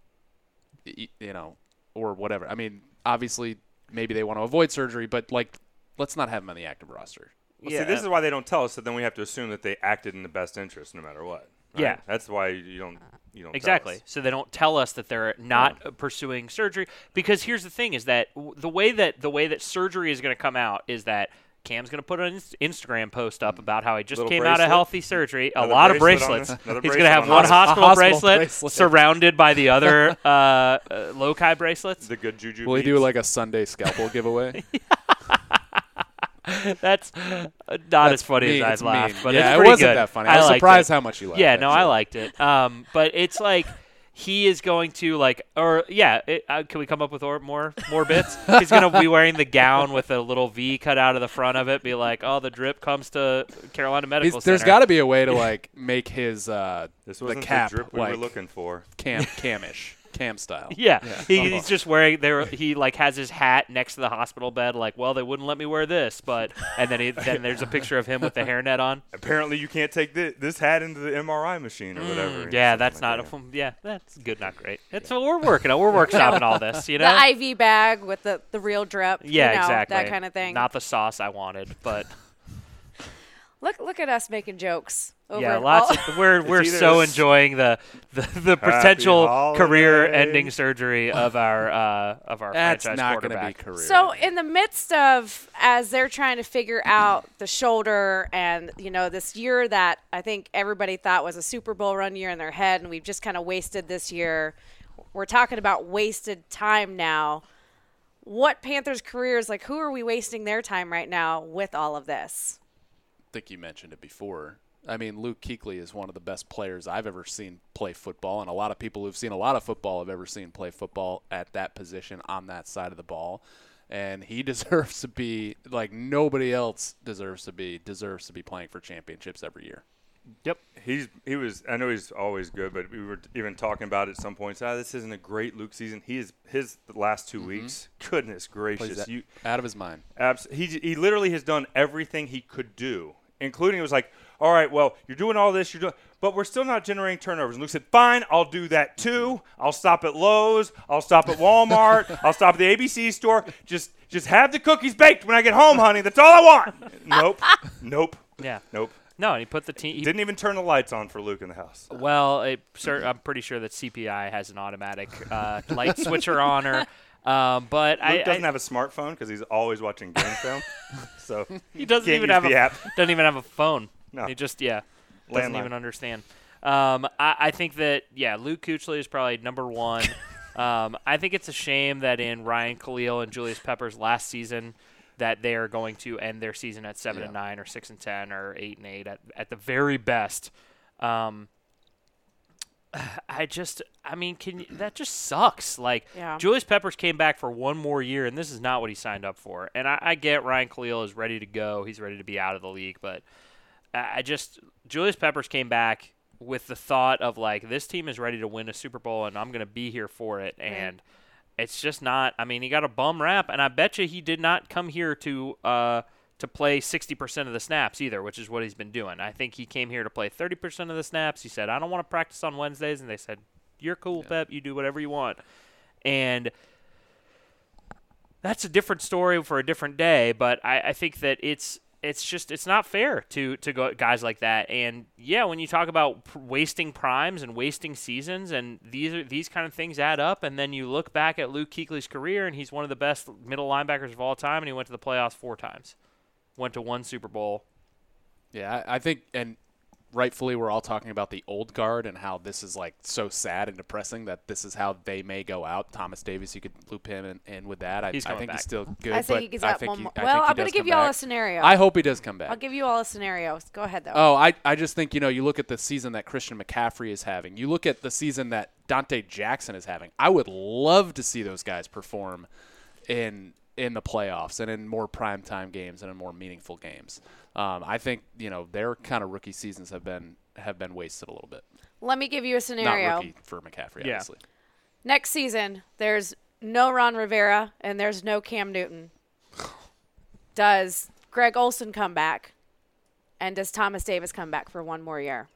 Y- You know, or whatever. I mean, obviously, maybe they want to avoid surgery, but like, let's not have him on the active roster. Well, yeah, See, this is why they don't tell us. So then we have to assume that they acted in the best interest, no matter what. right? Yeah. That's why you don't. You don't. tell exactly. us. So they don't tell us that they're not uh, pursuing surgery because here's the thing: is that w- the way that the way that surgery is going to come out is that. Cam's going to put an Inst- Instagram post up about how he just Little came out of healthy surgery. A Another lot of bracelet on bracelets. there. Another *laughs* He's going to have on one hospital, hospital bracelet, bracelet. surrounded by the other *laughs* uh, uh, Lokai bracelets. The good juju. Will he do like a Sunday scalpel giveaway? *laughs* *laughs* That's uh, not as funny mean. as It's I laughed, mean. but yeah, it's it wasn't good. that funny. I was surprised it. how much you laughed. Yeah, no, I liked it. Um, but it's like he is going to like, or yeah, it, uh, can we come up with or, more more bits? He's gonna be wearing the gown with a little V cut out of the front of it. Be like, oh, the drip comes to Carolina Medical He's- Center. there's got to be a way to like make his uh, This the wasn't cap drip we like were looking for. cam camish. *laughs* Cam style. *laughs* Yeah, He, he's just wearing there. He like has his hat next to the hospital bed. Like, well, they wouldn't let me wear this, but and then he, then there's a picture of him with the hairnet on. *laughs* Apparently, you can't take thi- this hat into the MRI machine or whatever. Mm, yeah, that's like not. that. A, fun- yeah, that's good, not great. It's what we're working on. We're workshopping all this. You *laughs* know. The IV bag with the, the real drip. yeah, you know, exactly. That kind of thing. Not the sauce I wanted, but look look at us making jokes. Over yeah, lots. Of, we're *laughs* we're so this- enjoying the the, the potential career-ending surgery of our uh, of our That's franchise not going to be career. So in the midst of as they're trying to figure out the shoulder and you know this year that I think everybody thought was a Super Bowl run year in their head and we've just kind of wasted this year. We're talking about wasted time now. What Panthers careers like who are we wasting their time right now with all of this? I think you mentioned it before. I mean, Luke Kuechly is one of the best players I've ever seen play football, and a lot of people who've seen a lot of football have ever seen play football at that position on that side of the ball. And he *laughs* deserves to be like nobody else deserves to be deserves to be playing for championships every year. Yep. He's he was. I know he's always good, but we were even talking about it at some points. Ah, this isn't a great Luke season. He is his last 2 weeks. *laughs* Goodness gracious, you out of his mind. abs- he he literally has done everything he could do, including it was like, all right, well, you're doing all this, you're doing, but we're still not generating turnovers. And Luke said, fine, I'll do that too. I'll stop at Lowe's. I'll stop at Walmart. *laughs* I'll stop at the ABC store. Just just have the cookies baked when I get home, honey. That's all I want. nope, *laughs* nope, Yeah. nope. No, and he put the team. Didn't even turn the lights on for Luke in the house. well, it, sir, I'm pretty sure that CPI has an automatic uh, light switcher on her. Um, but Luke I, doesn't I have a smartphone because he's always watching game film. *laughs* So he doesn't even have a app. doesn't even have a phone. No. He just yeah doesn't Landline. even understand. Um, I, I think that yeah, Luke Kuechly is probably number one. *laughs* um, I think it's a shame that in Ryan Kalil and Julius Peppers last season that they are going to end their season at seven and nine or six and ten or eight and eight at at the very best. Um, *sighs* I just, I mean, can you, that just sucks? Like, Yeah. Julius Peppers came back for one more year, and this is not what he signed up for. And I, I get Ryan Kalil is ready to go; he's ready to be out of the league. But I I just, Julius Peppers came back with the thought of like, this team is ready to win a Super Bowl, and I'm going to be here for it. And it's just not. I mean, he got a bum rap, and I bet you he did not come here to. Uh, to play 60% of the snaps either, which is what he's been doing. I think he came here to play 30% of the snaps. He said, I don't want to practice on Wednesdays. And they said, You're cool, Pep. You do whatever you want. And that's a different story for a different day, but I, I think that it's. It's just it's not fair to to go guys like that, and yeah, when you talk about pr- wasting primes and wasting seasons, and these are these kind of things add up, and then you look back at Luke Kuechly's career, and he's one of the best middle linebackers of all time, and he went to the playoffs four times, went to one Super Bowl, Yeah, I, I think, and rightfully, we're all talking about the old guard and how this is like so sad and depressing that this is how they may go out. Thomas Davis, you could loop him in, in with that. I, He's I think back. he's still good. I think but he gives I think one he- more. I Well, I'm going to give come you all a scenario. I hope he does come back. I'll give you all a scenario. Go ahead though. Oh, I, I just think, you know, you look at the season that Christian McCaffrey is having. You look at the season that Donte Jackson is having. I would love to see those guys perform in in the playoffs and in more primetime games and in more meaningful games. Um, I think, you know, their kind of rookie seasons have been have been wasted a little bit. Let me give you a scenario. Not scenario. rookie for McCaffrey, Yeah. obviously. Next season, there's no Ron Rivera and there's no Cam Newton. *sighs* Does Greg Olsen come back? And does Thomas Davis come back for one more year?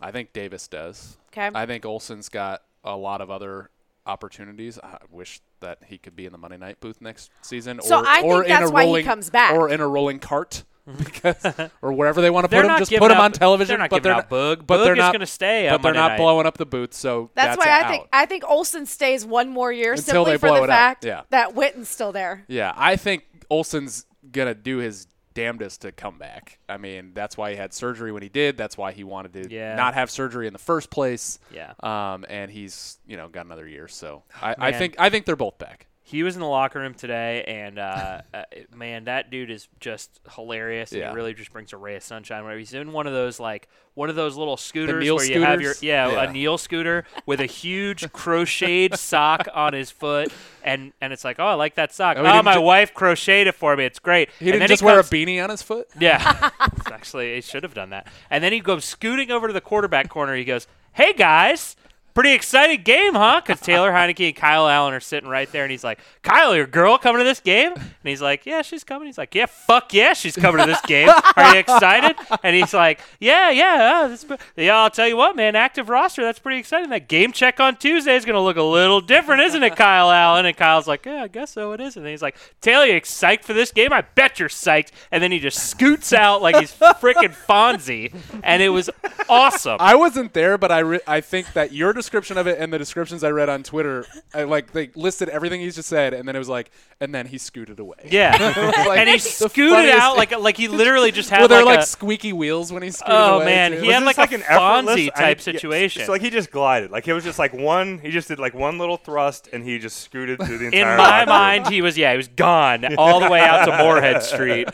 I think Davis does. Okay. I think Olsen's got a lot of other opportunities. I wish that he could be in the Monday night booth next season. So or, I think or in that's a why he rolling, comes back. Or in a rolling cart. *laughs* Mhm. because or wherever they want to put him, just put him on television. they're not but giving they're out Boog. But Boog they're is not gonna stay But they're Monday not night. blowing up the booth. So That's, that's why a I think. I think Olsen stays one more year Until simply they for blow the it up. fact Yeah. that Witten's still there. Yeah, I think Olsen's gonna do his damnedest to come back. I mean, that's why he had surgery when he did. That's why he wanted to Yeah. not have surgery in the first place. Yeah. Um, and he's you know got another year. So I, I think I think they're both back. He was in the locker room today, and uh, uh, man, that dude is just hilarious. Yeah. he really just brings a ray of sunshine. Whenever he's in one of those like one of those little scooters where you have your scooters? yeah, Yeah. a Neil scooter with a huge crocheted sock on his foot, and and it's like, oh, I like that sock. Oh, Oh, my ju- wife crocheted it for me. It's great. He didn't then just wear comes- a beanie on his foot. *laughs* Yeah, actually, he should have done that. And then he goes scooting over to the quarterback corner. He goes, "Hey guys, pretty exciting game, huh? Because Taylor *laughs* Heinicke and Kyle Allen are sitting right there, and he's like, Kyle, your girl coming to this game? And he's like, Yeah, she's coming. He's like, Yeah, fuck yeah, she's coming to this game. Are you excited? And he's like, Yeah, yeah, uh, this, yeah. I'll tell you what, man, active roster, that's pretty exciting. That game check on Tuesday is gonna look a little different, isn't it, Kyle Allen? And Kyle's like, Yeah, I guess so. It is. And he's like, Taylor, you psyched for this game? I bet you're psyched. And then he just scoots out like he's freaking Fonzie, and it was awesome. I wasn't there, but I re- I think that your description of it and the descriptions I read on Twitter, I, like they listed everything he's just said, and then it was like, and then he scooted away. Yeah, *laughs* Like, and he scooted out thing. like like he literally just had well, they're like, like, a, squeaky wheels when he scooted Oh, away. man, too. he Was had this like a like an effortless- Fonzie I- type yeah, situation. So like he just glided. Like it was just like one. He just did like one little thrust, and he just scooted through the *laughs* in my locker mind, he was yeah, he was gone *laughs* all the way out to Morehead Street.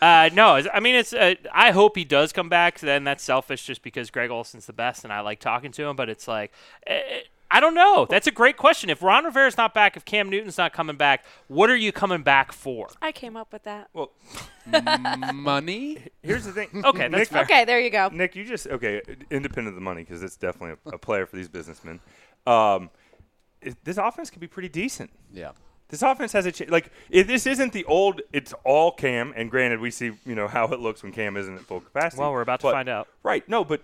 Uh, no, I mean it's. Uh, I hope he does come back. Then that's selfish, just because Greg Olsen's the best, and I like talking to him. But it's like. Eh, I don't know. That's a great question. If Ron Rivera's not back, if Cam Newton's not coming back, what are you coming back for? I came up with that. Well, *laughs* money. here's the thing. Okay, that's Nick, fair. Okay, there you go. Nick, you just okay. Independent of the money, because it's definitely a, a player for these businessmen. Um, it, this offense could be pretty decent. Yeah. This offense has a ch- like. If this isn't the old, it's all Cam. And granted, we see you know how it looks when Cam isn't at full capacity. Well, we're about to But- find out. Right. No, but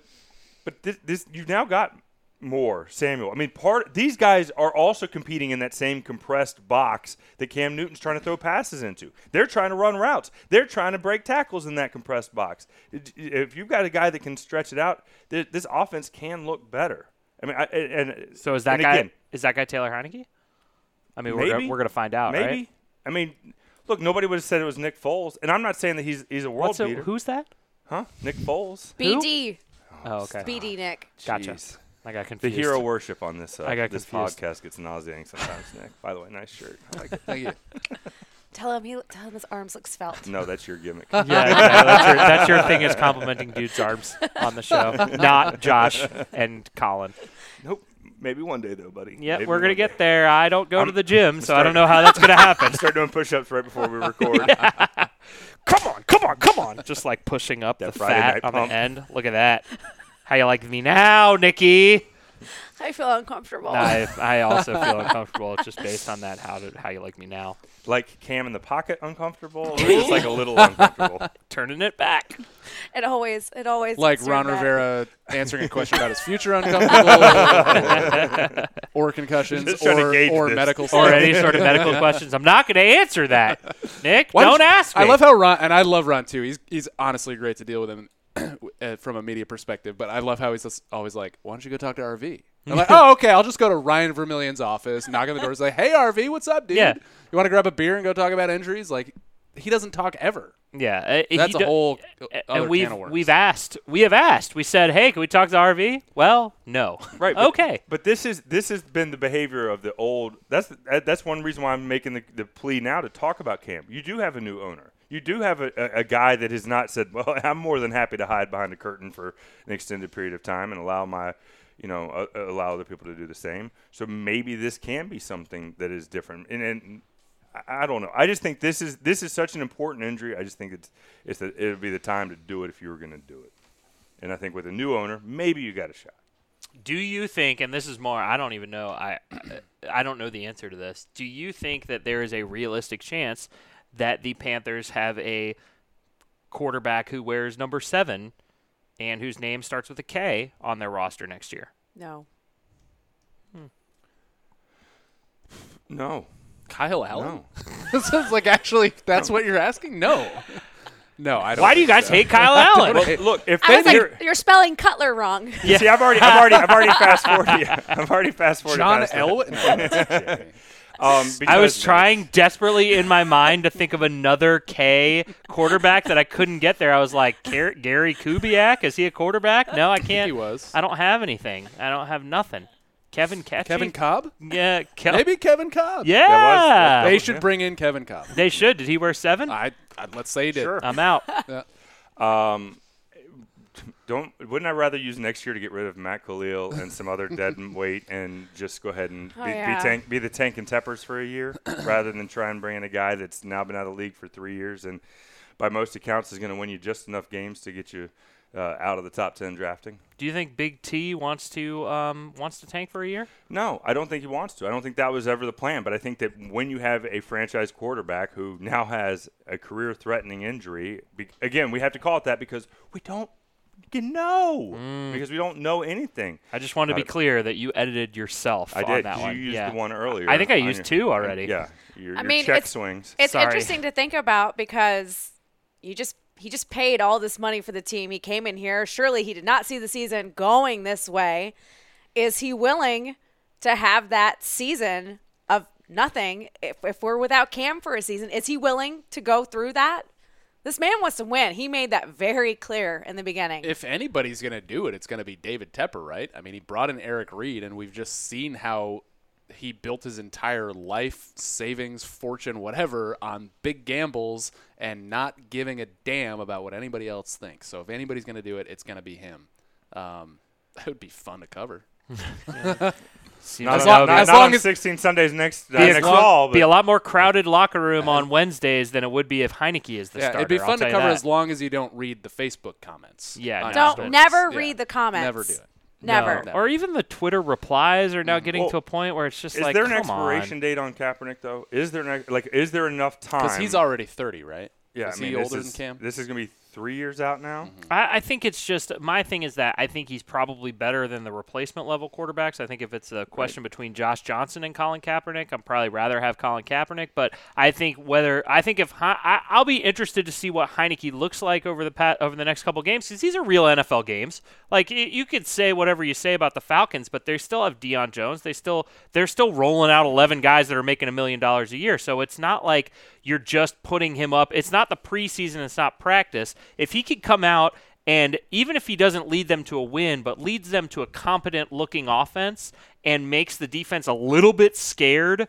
but this, this you've now got more Samuel. I mean, part these guys are also competing in that same compressed box that Cam Newton's trying to throw passes into. They're trying to run routes. They're trying to break tackles in that compressed box. If you've got a guy that can stretch it out, th- this offense can look better. I mean, I, and So is that guy? again, is that guy Taylor Heinicke? I mean, we're gonna, Maybe. we're gonna find out, maybe. right? I mean, look, nobody would have said it was Nick Foles, and I'm not saying that he's he's a world What's a, who's that? huh? Nick Foles. BD. Oh, okay. BD Nick. Gotcha. Jeez. I got The hero worship on this uh, I got this confused. podcast gets nauseating sometimes, Nick. By the way, nice shirt. I like it. Thank you. *laughs* Tell him he tell him his arms look svelte. No, that's your gimmick. *laughs* Yeah, exactly. that's, your, that's your thing is complimenting dudes' arms on the show, *laughs* not Josh and Colin. nope. Maybe one day though, buddy. Yep, Maybe we're gonna get day. there. I don't go to I'm- the gym, so I don't know how that's gonna happen. Start doing push-ups right before we record. come on, come on, come on! Just like pushing up That the Friday fat on pump. the end. Look at that. How you like me now, Nikki? I feel uncomfortable. I, I also feel *laughs* uncomfortable It's just based on that. How did how you like me now? like Cam in the pocket, uncomfortable, *laughs* or just like a little uncomfortable. Turning it back. It always it always Like gets Ron turned back. Rivera answering a question about his future *laughs* uncomfortable, or concussions, Just trying to or, gauge or this. medical or stuff. any sort of medical questions. I'm not going to answer that. Nick, Why don't you- ask me. I love how Ron, and I love Ron too. He's he's honestly great to deal with him *clears throat* from a media perspective. But I love how he's just always like, "Why don't you go talk to RV?" I'm *laughs* like, "Oh, okay. I'll just go to Ryan Vermillion's office, knock on the door, and say, "Hey, RV, what's up, dude? Yeah. You want to grab a beer and go talk about injuries?" Like, he doesn't talk ever. Yeah, uh, That's a do- whole other and we've can of worms. we've asked. We have asked. We said, "Hey, can we talk to RV?" Well, no. *laughs* Right. But, okay. But this is this has been the behavior of the old. That's that's one reason why I'm making the, the plea now to talk about Cam. You do have a new owner. You do have a, a, guy that has not said, "Well, *laughs* I'm more than happy to hide behind a curtain for an extended period of time and allow my." You know, uh, uh, allow other people to do the same. So maybe this can be something that is different. And, and I- don't know. I just think this is this is such an important injury. I just think it's it's the, it'll be the time to do it if you were going to do it. And I think with a new owner, maybe you got a shot. Do you think, and this is more, I don't even know, I, *clears throat* I don't know the answer to this. Do you think that there is a realistic chance that the Panthers have a quarterback who wears number seven and whose name starts with a K on their roster next year? No. Hmm. No, Kyle Allen. no. this is like actually, that's what you're asking? No, *laughs* no. I don't. Why do you guys so. hate Kyle *laughs* Allen? Well, look, if I they was like, hear, you're spelling Cutler wrong. *laughs* Yeah. see, I've already, I've already, I've already fast forwarded. I've already fast forwarded. John past that. Elway? No, that's kidding. Um, I was trying desperately in my mind to think of another K quarterback that I couldn't get there. I was like, Gary Kubiak, is he a quarterback? No, I *laughs* can't. He was. I don't have anything. I don't have nothing. Kevin Ketchy? Kevin Kolb? Yeah, Ke- Maybe Kevin Kolb. Yeah, that They was should him. bring in Kevin Kolb. they should. Did he wear seven? I, I let's say he did. Sure. I'm out. Um, don't wouldn't I rather use next year to get rid of Matt Kalil and some other dead *laughs* weight and just go ahead and Oh, be, yeah. be, tank, be the tank and Teppers for a year *coughs* rather than try and bring in a guy that's now been out of the league for three years and by most accounts is going to win you just enough games to get you uh, out of the top ten drafting. Do you think Big T wants to um, wants to tank for a year? No, I don't think he wants to. I don't think that was ever the plan. But I think that when you have a franchise quarterback who now has a career-threatening injury, be, again, we have to call it that because we don't you know because we don't know anything. I just want to be Uh, clear that you edited yourself I on did. that 'cause one. You used yeah. the one earlier. I think I used your- two already. Yeah, your, I your mean, check it's- swings. It's Sorry. interesting to think about because you just he just paid all this money for the team. He came in here. Surely he did not see the season going this way. Is he willing to have that season of nothing if, if we're without Cam for a season? Is he willing to go through that? This man wants to win. He made that very clear in the beginning. If anybody's going to do it, it's going to be David Tepper, right? I mean, he brought in Eric Reid, and we've just seen how he built his entire life, savings, fortune, whatever, on big gambles and not giving a damn about what anybody else thinks. So if anybody's going to do it, it's going to be him. Um, *laughs* that would be fun to cover. *laughs* *laughs* Seems Not As long- not, as not long on as- 16 Sundays next uh, be, a, next fall. be a lot more crowded locker room on Wednesdays than it would be if Heinicke is the yeah, starter. it'd be fun tell to cover that. as long as you don't read the Facebook comments. Yeah, no. Don't stories. never Yeah. read the comments. Never do it. Never. No. Or even the Twitter replies are now getting Well, to a point where it's just is like, Is there an come expiration on. date on Kaepernick though? Is there an, like is there enough time? Because he's already 30, right? yeah. Is I mean, he older is, than Cam? This is gonna be three years out now. Mm-hmm. I, I think it's just my thing is that I think he's probably better than the replacement level quarterbacks. I think if it's a question between Josh Johnson and Colin Kaepernick, I'd probably rather have Colin Kaepernick. But I think whether I think if I, I'll be interested to see what Heinicke looks like over the pat, over the next couple games because these are real NFL games. Like you could say whatever you say about the Falcons, but they still have Deion Jones. They still they're still rolling out eleven guys that are making a million dollars a year. So it's not like you're just putting him up. It's not the preseason. It's not practice. If he could come out and even if he doesn't lead them to a win, but leads them to a competent looking offense and makes the defense a little bit scared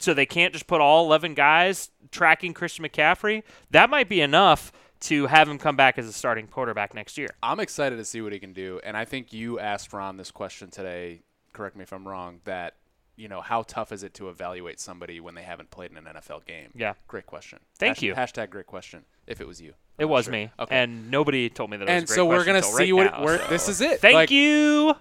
so they can't just put all 11 guys tracking Christian McCaffrey, that might be enough to have him come back as a starting quarterback next year. I'm excited to see what he can do. And I think you asked Ron this question today. Correct me if I'm wrong. That you know, how tough is it to evaluate somebody when they haven't played in an NFL game? Yeah. Great question. Thank Hash- you. Hashtag great question. If it was you. It I'm not was sure. me, Okay. and nobody told me that. It was and great so we're gonna see right what now, we're, so. this is it. Thank Like, you.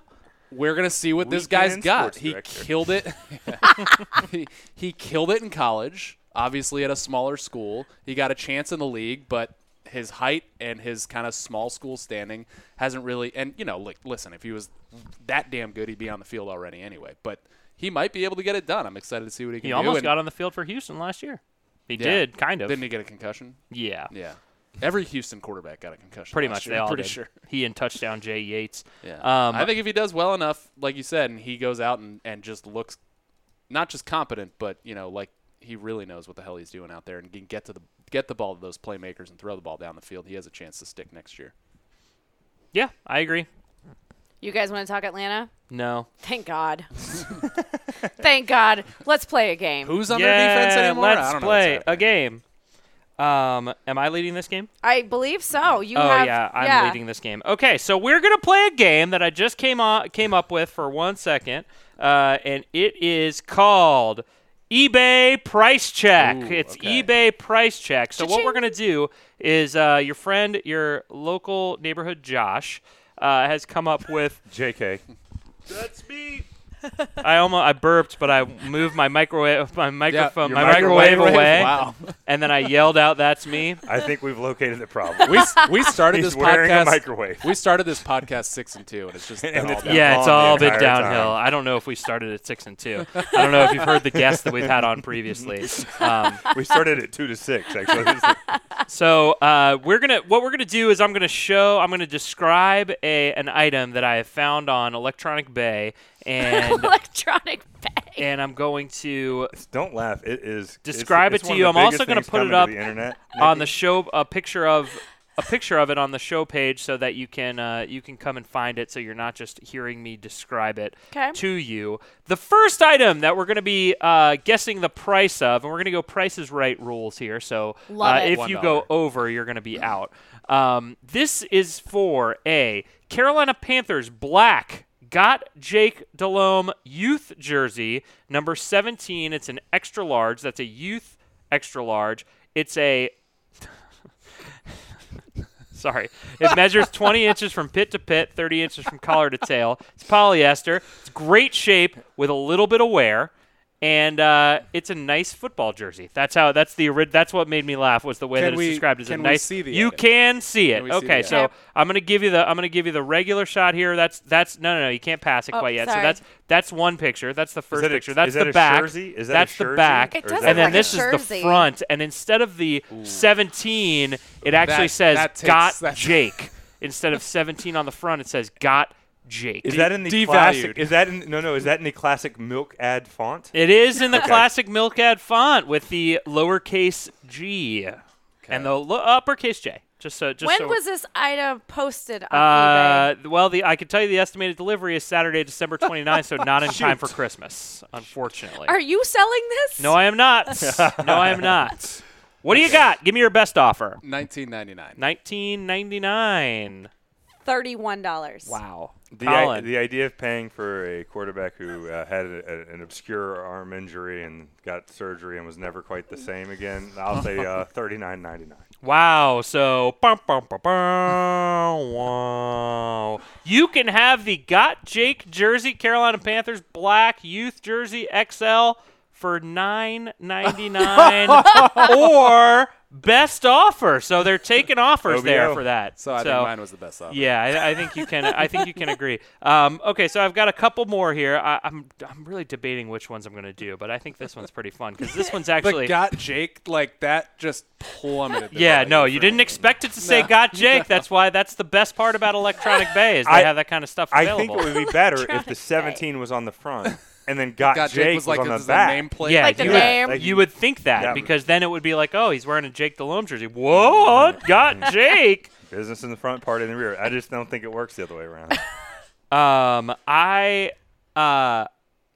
We're gonna see what this guy's got. sports He director. killed it. *laughs* *laughs* he, he killed it in college. Obviously, at a smaller school, he got a chance in the league, but his height and his kind of small school standing hasn't really. And you know, like, listen, if he was that damn good, he'd be on the field already anyway. But he might be able to get it done. I'm excited to see what he can He do. He almost and- got on the field for Houston last year. He Yeah. did, kind of. Didn't he get a concussion? yeah. Yeah. Every Houston quarterback got a concussion. Pretty much, year, they all *laughs* pretty did. sure. He and touchdown Jay Yates. Yeah. Um, I think if he does well enough, like you said, and he goes out and, and just looks not just competent, but you know, like he really knows what the hell he's doing out there and can get to the get the ball to those playmakers and throw the ball down the field. He has a chance to stick next year. Yeah, I agree. You guys want to talk Atlanta? No. Thank God. *laughs* Thank God. Let's play a game. Who's on yeah, their defense anymore? let's don't know what's play a happening. game. Um, am I leading this game? I believe so. You oh have. yeah, I'm leading this game. Okay, so we're gonna play a game that I just came on came up with for one second, uh, and it is called eBay Price Check. Ooh, it's okay. eBay Price Check. So what Cha-ching. we're gonna do is uh, your friend, your local neighborhood Josh, uh, has come up with. Jk. That's me. *laughs* I almost I burped, but I moved my microwave *laughs* my microphone your my microwave, microwave, away, Wow. and then I yelled out, "That's me." I think we've located the problem. we s- we started He's this wearing a podcast. microwave. We started this podcast six and two, and it's just *laughs* And been all. Yeah, it's all been entire downhill. time. I don't know if we started at six and two. I don't know if you've heard the guests that we've had on previously. Um, we started at two to six. Actually, so uh, we're gonna what we're gonna do is I'm gonna show I'm gonna describe a an item that I have found on Electronic Bay *laughs* and Electronic bag. and I'm going to don't laugh. It is. it's- Describe it it's to you. I'm also gonna put it coming to up the internet. *laughs* on the show a picture of a picture of it on the show page so that you can uh, you can come and find it so you're not just hearing me describe it 'Kay. to you. The first item that we're going to be uh, guessing the price of, and we're going to go prices right rules here. So uh, it. if you go over, you're going to be out. Um, this is for a Carolina Panthers black. Got Jake Delhomme youth jersey number 17. It's an extra large. That's a youth extra large. It's a *laughs* Sorry. It measures 20 *laughs* inches from pit to pit, 30 inches from collar to tail. It's polyester. It's great shape with a little bit of wear. And uh, it's a nice football jersey. That's how. That's the. ori- That's what made me laugh was the way Can that it's we- described as a can we nice. see the you edit? can see it. Can we see okay, the so edit? I'm gonna give you the. I'm gonna give you the regular shot here. That's that's no no no. You can't pass it Oh, quite yet. sorry. So that's that's one picture. That's the first that a- picture. That's is that the a back. jersey? Is that a that's the jersey? back. It Or is does and then like a this is the front. And instead of the 17, it actually That- says that "Got Jake." Instead of 17 on the front, it says "Got Jake." Is that in the devalued. classic? Is that in no no? Is that in the classic milk ad font? It is in the Okay. classic Milk Ad font with the lowercase g and the lo- uppercase j. Just so, just when so was this item posted on uh, eBay? well, the I can tell you the estimated delivery is Saturday, December 29th, so not in *laughs* time for Christmas, unfortunately. Are you selling this? no, I am not. *laughs* no, I am not. What do you got? Give me your best offer. 1999. 1999. Thirty-one dollars. Wow. The, I, Colin. the idea of paying for a quarterback who uh, had a, a, an obscure arm injury and got surgery and was never quite the same again, I'll say uh, *laughs* thirty nine ninety nine. Wow. So, bum, bum, bum, bum, wow. You can have the Got Jake jersey, Carolina Panthers black youth jersey XL for nine ninety nine *laughs* or best offer. So they're taking offers there for that. So I think mine was the best offer. Yeah, I, I think you can. I think you can agree. Um, okay, so I've got a couple more here. I, I'm I'm really debating which ones I'm going to do, but I think this one's pretty fun because this one's *laughs* actually. But got Jake like that just plummeted. the yeah, no, you didn't expect it to say No. "Got Jake." *laughs* That's why that's the best part about Electronic Bay is they I- have that kind of stuff I think it would be better if the to say. seventeen was on the front and then got, Got Jake, Jake was like on the is a back. nameplate. yeah, Like the you name. would, you would think that Yeah. because then it would be like, oh, he's wearing a Jake Delhomme jersey. What? *laughs* Got Jake? Business in the front, party in the rear. I just don't think it works the other way around. *laughs* Um, I uh,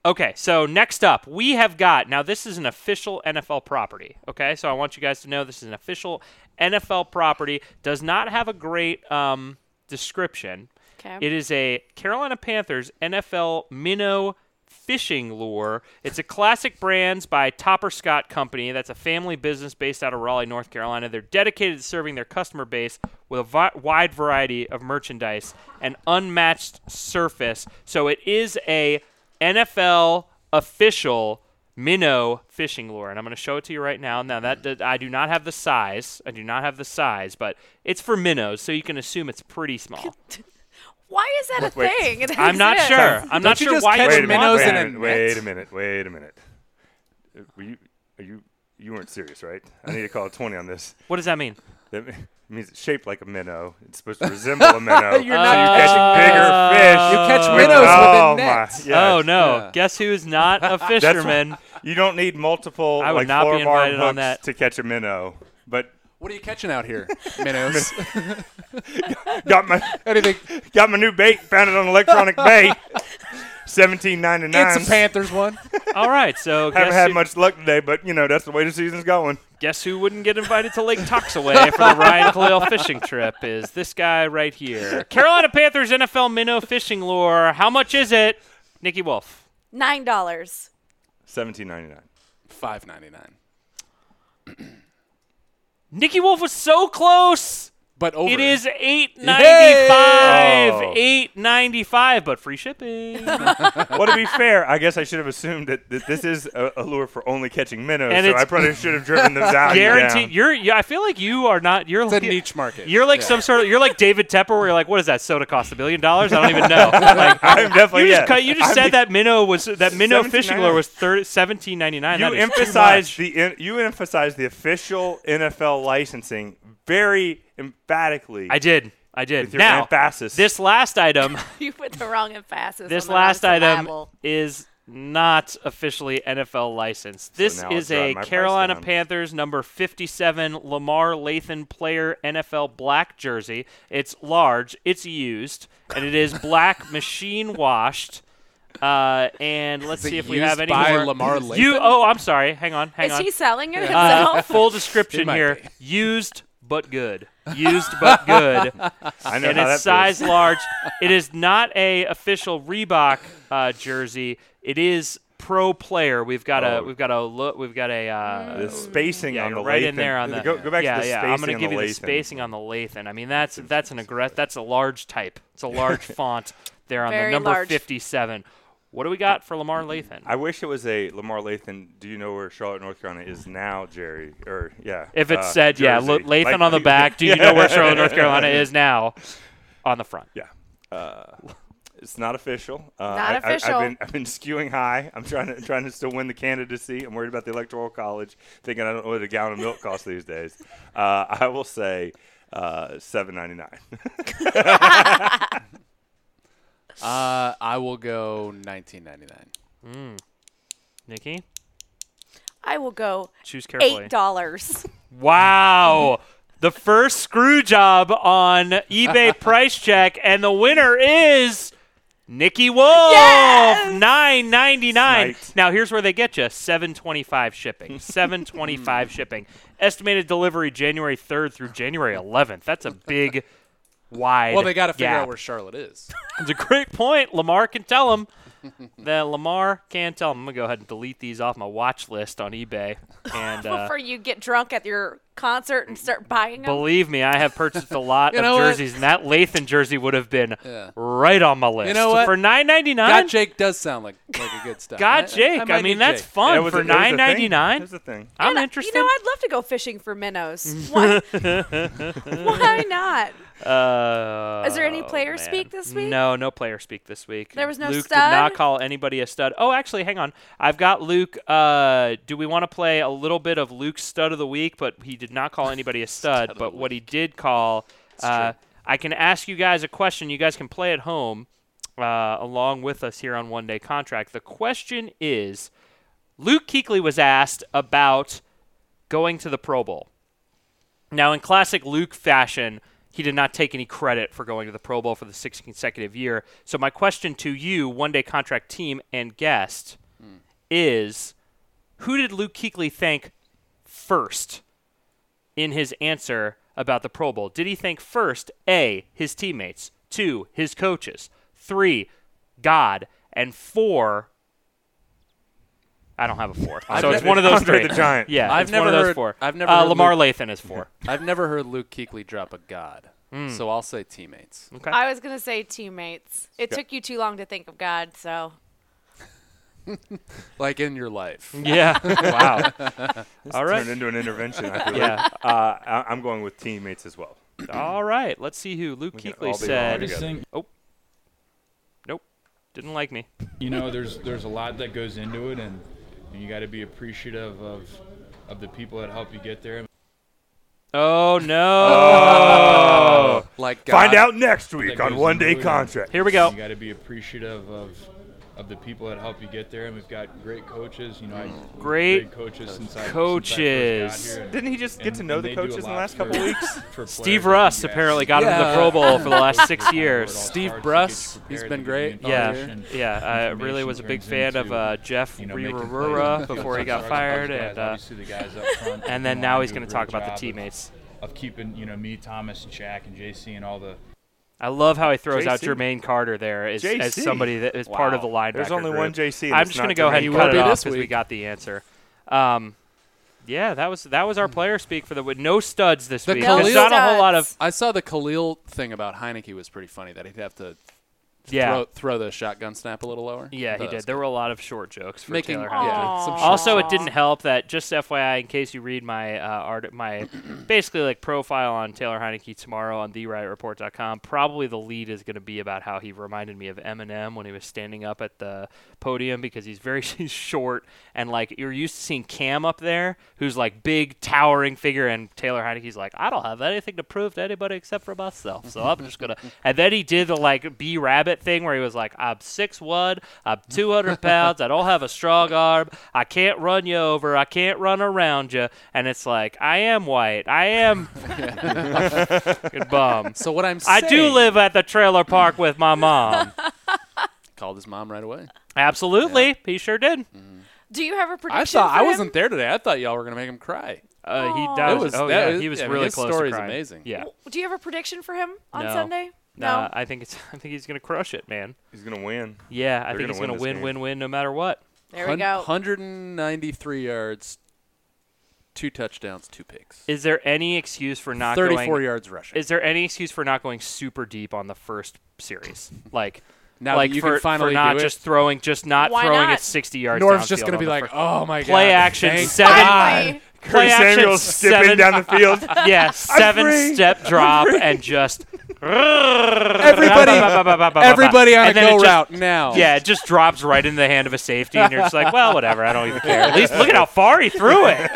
okay. So next up, we have got now. This is an official NFL property. Okay, so I want you guys to know this is an official NFL property. Does not have a great um description. Okay. It is a Carolina Panthers NFL minnow fishing lure. It's a classic brands by Topper Scott Company. That's a family business based out of Raleigh, North Carolina. They're dedicated to serving their customer base with a vi- wide variety of merchandise and unmatched surface. So it is a NFL official minnow fishing lure, and I'm going to show it to you right now. Now that that- I do not have the size, I do not have the size, but it's for minnows, so you can assume it's pretty small. *laughs* Why is that a Wait. thing? *laughs* It I'm not exists. sure. I'm not Don't you sure just why catch you wait a minute. minnows in a a net? Wait a minute. Wait a minute. Uh, Were you? Are you? You weren't serious, right? I need to call a twenty on this. *laughs* What does that mean? That means it's shaped like a minnow. It's supposed to resemble a *laughs* minnow. You're so not you catch catching bigger fish. You catch Oh. minnows oh within my! nets. Yes. Oh no! Yeah. Guess who's not a fisherman? You don't need multiple I would like not four barb invited on that. to catch a minnow. But What are you catching out here, *laughs* minnows? *laughs* got my Anything? got my new bait. Found it on electronic bait. Seventeen ninety nine. It's a Panthers one. All right, so I *laughs* Haven't guess had who, much luck today, but you know that's the way the season's going. guess who wouldn't get invited to Lake Toxaway for the Ryan Kalil fishing trip? Is this guy right here? Carolina Panthers NFL minnow fishing lure. How much is it, Nikki Wolf? Nine dollars. Seventeen ninety nine. Five ninety nine. *clears throat* Nikki Wolf was so close. But over. It is eight ninety five. Oh. Eight ninety five, but free shipping. *laughs* well, to be fair, I guess I should have assumed that, that this is a, a lure for only catching minnows, And so I probably should have driven the *laughs* value Guaranteed. down. You're. Yeah, I feel like you are not. You're It's a like niche market. You're like Yeah. some sort of. You're like David Tepper, where you're like, what does that soda cost? A billion dollars? I don't even know. *laughs* Like, I'm definitely you just, yeah. cut, you just said the- that minnow was that minnow fishing lure was thir- seventeen ninety nine. You emphasized the in, you emphasized the official NFL licensing very emphatically. I did. I did. With your now emphasis. this last item. *laughs* You put the wrong emphasis. this on last item is not officially NFL licensed. This now I'll is a Carolina. Panthers number 57 Lamar Lathon player NFL black jersey. It's large, it's used, and it is black *laughs* machine washed. Uh, and let's see if we have any by more. Lamar You oh, I'm sorry. Hang on, hang Is on. he selling it Uh, himself? full description *laughs* might here. be. Used but good. Used but good *laughs* I know and how it's that feels. size large. It is not a official Reebok uh, jersey. It is pro player. We've got a Oh. we've got a look. We've got a uh, The spacing yeah, on the you're right Lathon- in there on the Go, go back yeah to the yeah. spacing I'm gonna give the you the Lathon. spacing on the Lathon. I mean that's that's an aggress that's a large type. It's a large *laughs* font there on Very the number large. 57. What do we got for Lamar Lathon? I wish it was a Lamar Lathon. Do you know where Charlotte, North Carolina is now, Jerry? Or yeah. if it uh, said yeah, Jersey. Lathon Like- on the *laughs* back, do you know where Charlotte, North Carolina is now? On the front. Yeah. Uh, it's not official. Uh, Not I, I, official. I've been I've been skewing high. I'm trying to trying to still win the candidacy. I'm worried about the electoral college, thinking I don't know what a gallon of milk costs these days. Uh, I will say uh, seven ninety nine. *laughs* Uh, I will go 1999. Nikki, I will go choose carefully. eight dollars. *laughs* Wow. the first screw job on eBay *laughs* price check, and the winner is Nikki Wolf. Yes! Nine ninety nine. Sniped. Now here's where they get you: seven twenty five shipping. *laughs* Seven twenty five shipping. Estimated delivery January third through January eleventh. That's a big, wide. Well, they got to figure out where Charlotte is. *laughs* It's a great point. Lamar can tell him. *laughs* that Lamar can tell him. I'm gonna go ahead and delete these off my watch list on eBay. And *laughs* uh, Before you get drunk at your concert and start buying them. Believe me, I have purchased a lot of know what? jerseys, and that Lathon jersey would have been Yeah. right on my list. You know what? For nine ninety God. Jake does sound like like a good stuff. God I- Jake. I, might mean, that's Jake. fun It was for a- it was a nine thing. ninety It a thing. I'm And, interested. You know, I'd love to go fishing for minnows. Why? Why not? Uh, Is there any player man. speak this week? No, no player speak this week. There was no Luke did not call anybody a stud. Oh, actually, hang on. I've got Luke. Uh, do we want to play a little bit of Luke's stud of the week? But he did not call anybody a *laughs* stud. of but the what he did call, uh, I can ask you guys a question. You guys can play at home uh, along with us here on One Day Contract. The question is, Luke Kuechly was asked about going to the Pro Bowl. Now, in classic Luke fashion, he did not take any credit for going to the Pro Bowl for the sixth consecutive year. So, my question to you, one day contract team and guest, is who did Luke Kuechly thank first in his answer about the Pro Bowl? Did he thank first, A, his teammates, two, his coaches, three, God, and four, I don't have a four. I've so it's never- one of those Andre three. the Giant. Yeah, I've it's never one of those heard- four. I've never Uh, heard Lamar Luke- Lathon is four. *laughs* I've never heard Luke Kuechly drop a God, so I'll say teammates. Okay. I was gonna say teammates. It took you too long to think of God, so *laughs* Like in your life. yeah. *laughs* wow. All right. Turned into an intervention. I feel Yeah. like. Uh, I, I'm going with teammates as well. All right. Let's see who Luke We can Kuechly all be wrong said. I just together. think Nope. Didn't like me. you know there's there's a lot that goes into it, and, and you got to be appreciative of of the people that help you get there. Oh no. Oh. Like God. Find out next that week on one day into it, and contract. Here we go. You got to be appreciative of of the people that help you get there, and we've got great coaches. You know, I, Great coaches since I, coaches. Since I first got here, and- *laughs* Didn't he just get and- to know the they do a coaches in the last couple for- weeks? for Steve Russ apparently ask. got him to the Pro Bowl for the last six Where it all years. Steve to get Bruss, you he's prepared been great. Yeah, yeah. I really was a big turns fan of uh, Jeff you know, making before he got fired, with and uh, the guys up front, and then now he's going to talk about the teammates. of keeping you know me, Thomas, and Shaq and JC and all the I love how he throws out Jermaine Carter there as, as somebody that is part of the Wow. linebacker. There's only group. one JC. I'm just going to go ahead and He cut will it off because we got the answer. Um, yeah, that was that was our player speak for the with no studs this The week. Kalil- There's not a whole lot of I saw the Kalil thing about Heinicke was pretty funny that he'd have to yeah. throw, throw the shotgun snap a little lower. Yeah, he did. There were a lot of short jokes for Making Taylor yeah, some Also, it didn't help that just FYI, in case you read my uh, art, my *clears throat* basically like profile on Taylor Heinicke tomorrow on TheRiotReport.com, probably the lead is going to be about how he reminded me of Eminem when he was standing up at the podium because he's very *laughs* he's short and like you're used to seeing Cam up there, who's like big towering figure, and Taylor Heinicke's like, I don't have anything to prove to anybody except for myself, so I'm just gonna. *laughs* and then he did the like B Rabbit thing where he was like, I'm six one, I'm 200 pounds, I don't have a strong arm, I can't run you over, I can't run around you, and it's like, I am white, I am good *laughs* *laughs* bum. So what I'm I do live at the trailer park with my mom. *laughs* Called his mom right away. Absolutely, he sure did. do you have a prediction? I thought for I him? wasn't there today. I thought y'all were gonna make him cry. Uh, he Aw. does. Was- oh that yeah, is- he was I mean, really his close story's to crying. amazing. Yeah. Do you have a prediction for him on No. Sunday? Nah, No. I think it's. *laughs* I think he's gonna crush it, man. He's gonna win. Yeah, I They're think gonna he's gonna this win, win, win, no matter what. There we go. 193 yards, two touchdowns, two picks. Is there any excuse for not 34 going? yards rushing. Is there any excuse for not going super deep on the first series? *laughs* Like, now like you for, can finally for not do it, just throwing, just not Why throwing not? it 60 yards. Norv's just going to be like, oh my god, play action thank seven. Finally. Play Curtis action Samuel skipping seven, down the field. *laughs* Yeah, seven step drop and just Everybody, everybody on And a go just- route now. Yeah, it just drops right in the hand of a safety, and you're just like, well, whatever. I don't even care. At least look at how far he threw it.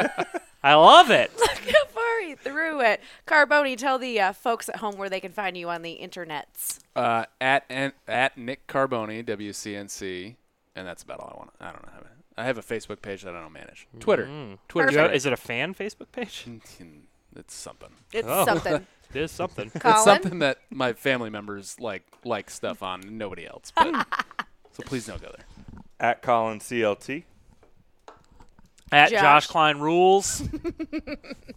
I love it. *laughs* Look how far he threw it. Carboni, tell the uh, folks at home where they can find you on the internets. Uh, at and, at Nick Carboni, WCNC, and that's about all I want. I don't know. I have a Facebook page that I don't manage. Twitter, Twitter. Have- is it a fan Facebook page? *laughs* It's something. It's Oh. something. *laughs* It is something. Colin? It's something that my family members like like stuff on. and Nobody else. But *laughs* so please don't go there. At Colin CLT. At Josh. Josh, Klein rules. *laughs* you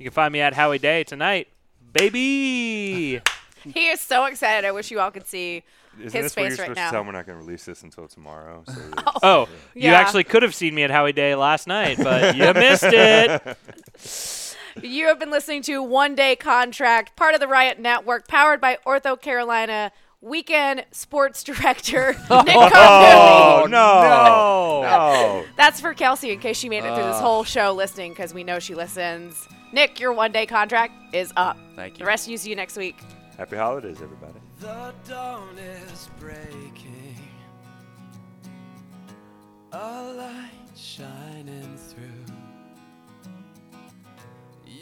can find me at Howie Day tonight, baby. He is so excited. I wish you all could see Isn't his this what you're face right supposed now. to tell? 'em We're not going to release this until tomorrow. So there's- Oh, you actually could have seen me at Howie Day last night, but you missed it. You have been listening to One Day Contract, part of the Riot Network, powered by Ortho Carolina. Weekend sports director *laughs* oh, Nick Carboni. oh no! No! That's for Kelsey in case she made it through this whole show listening because we know she listens. Nick, your one day contract is up. Thank you. The rest of you see you next week. Happy holidays, everybody. The dawn is breaking, a light shining through.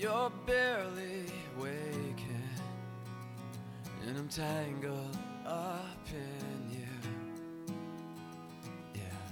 You're barely waking, and I'm tangled up in you. Yeah.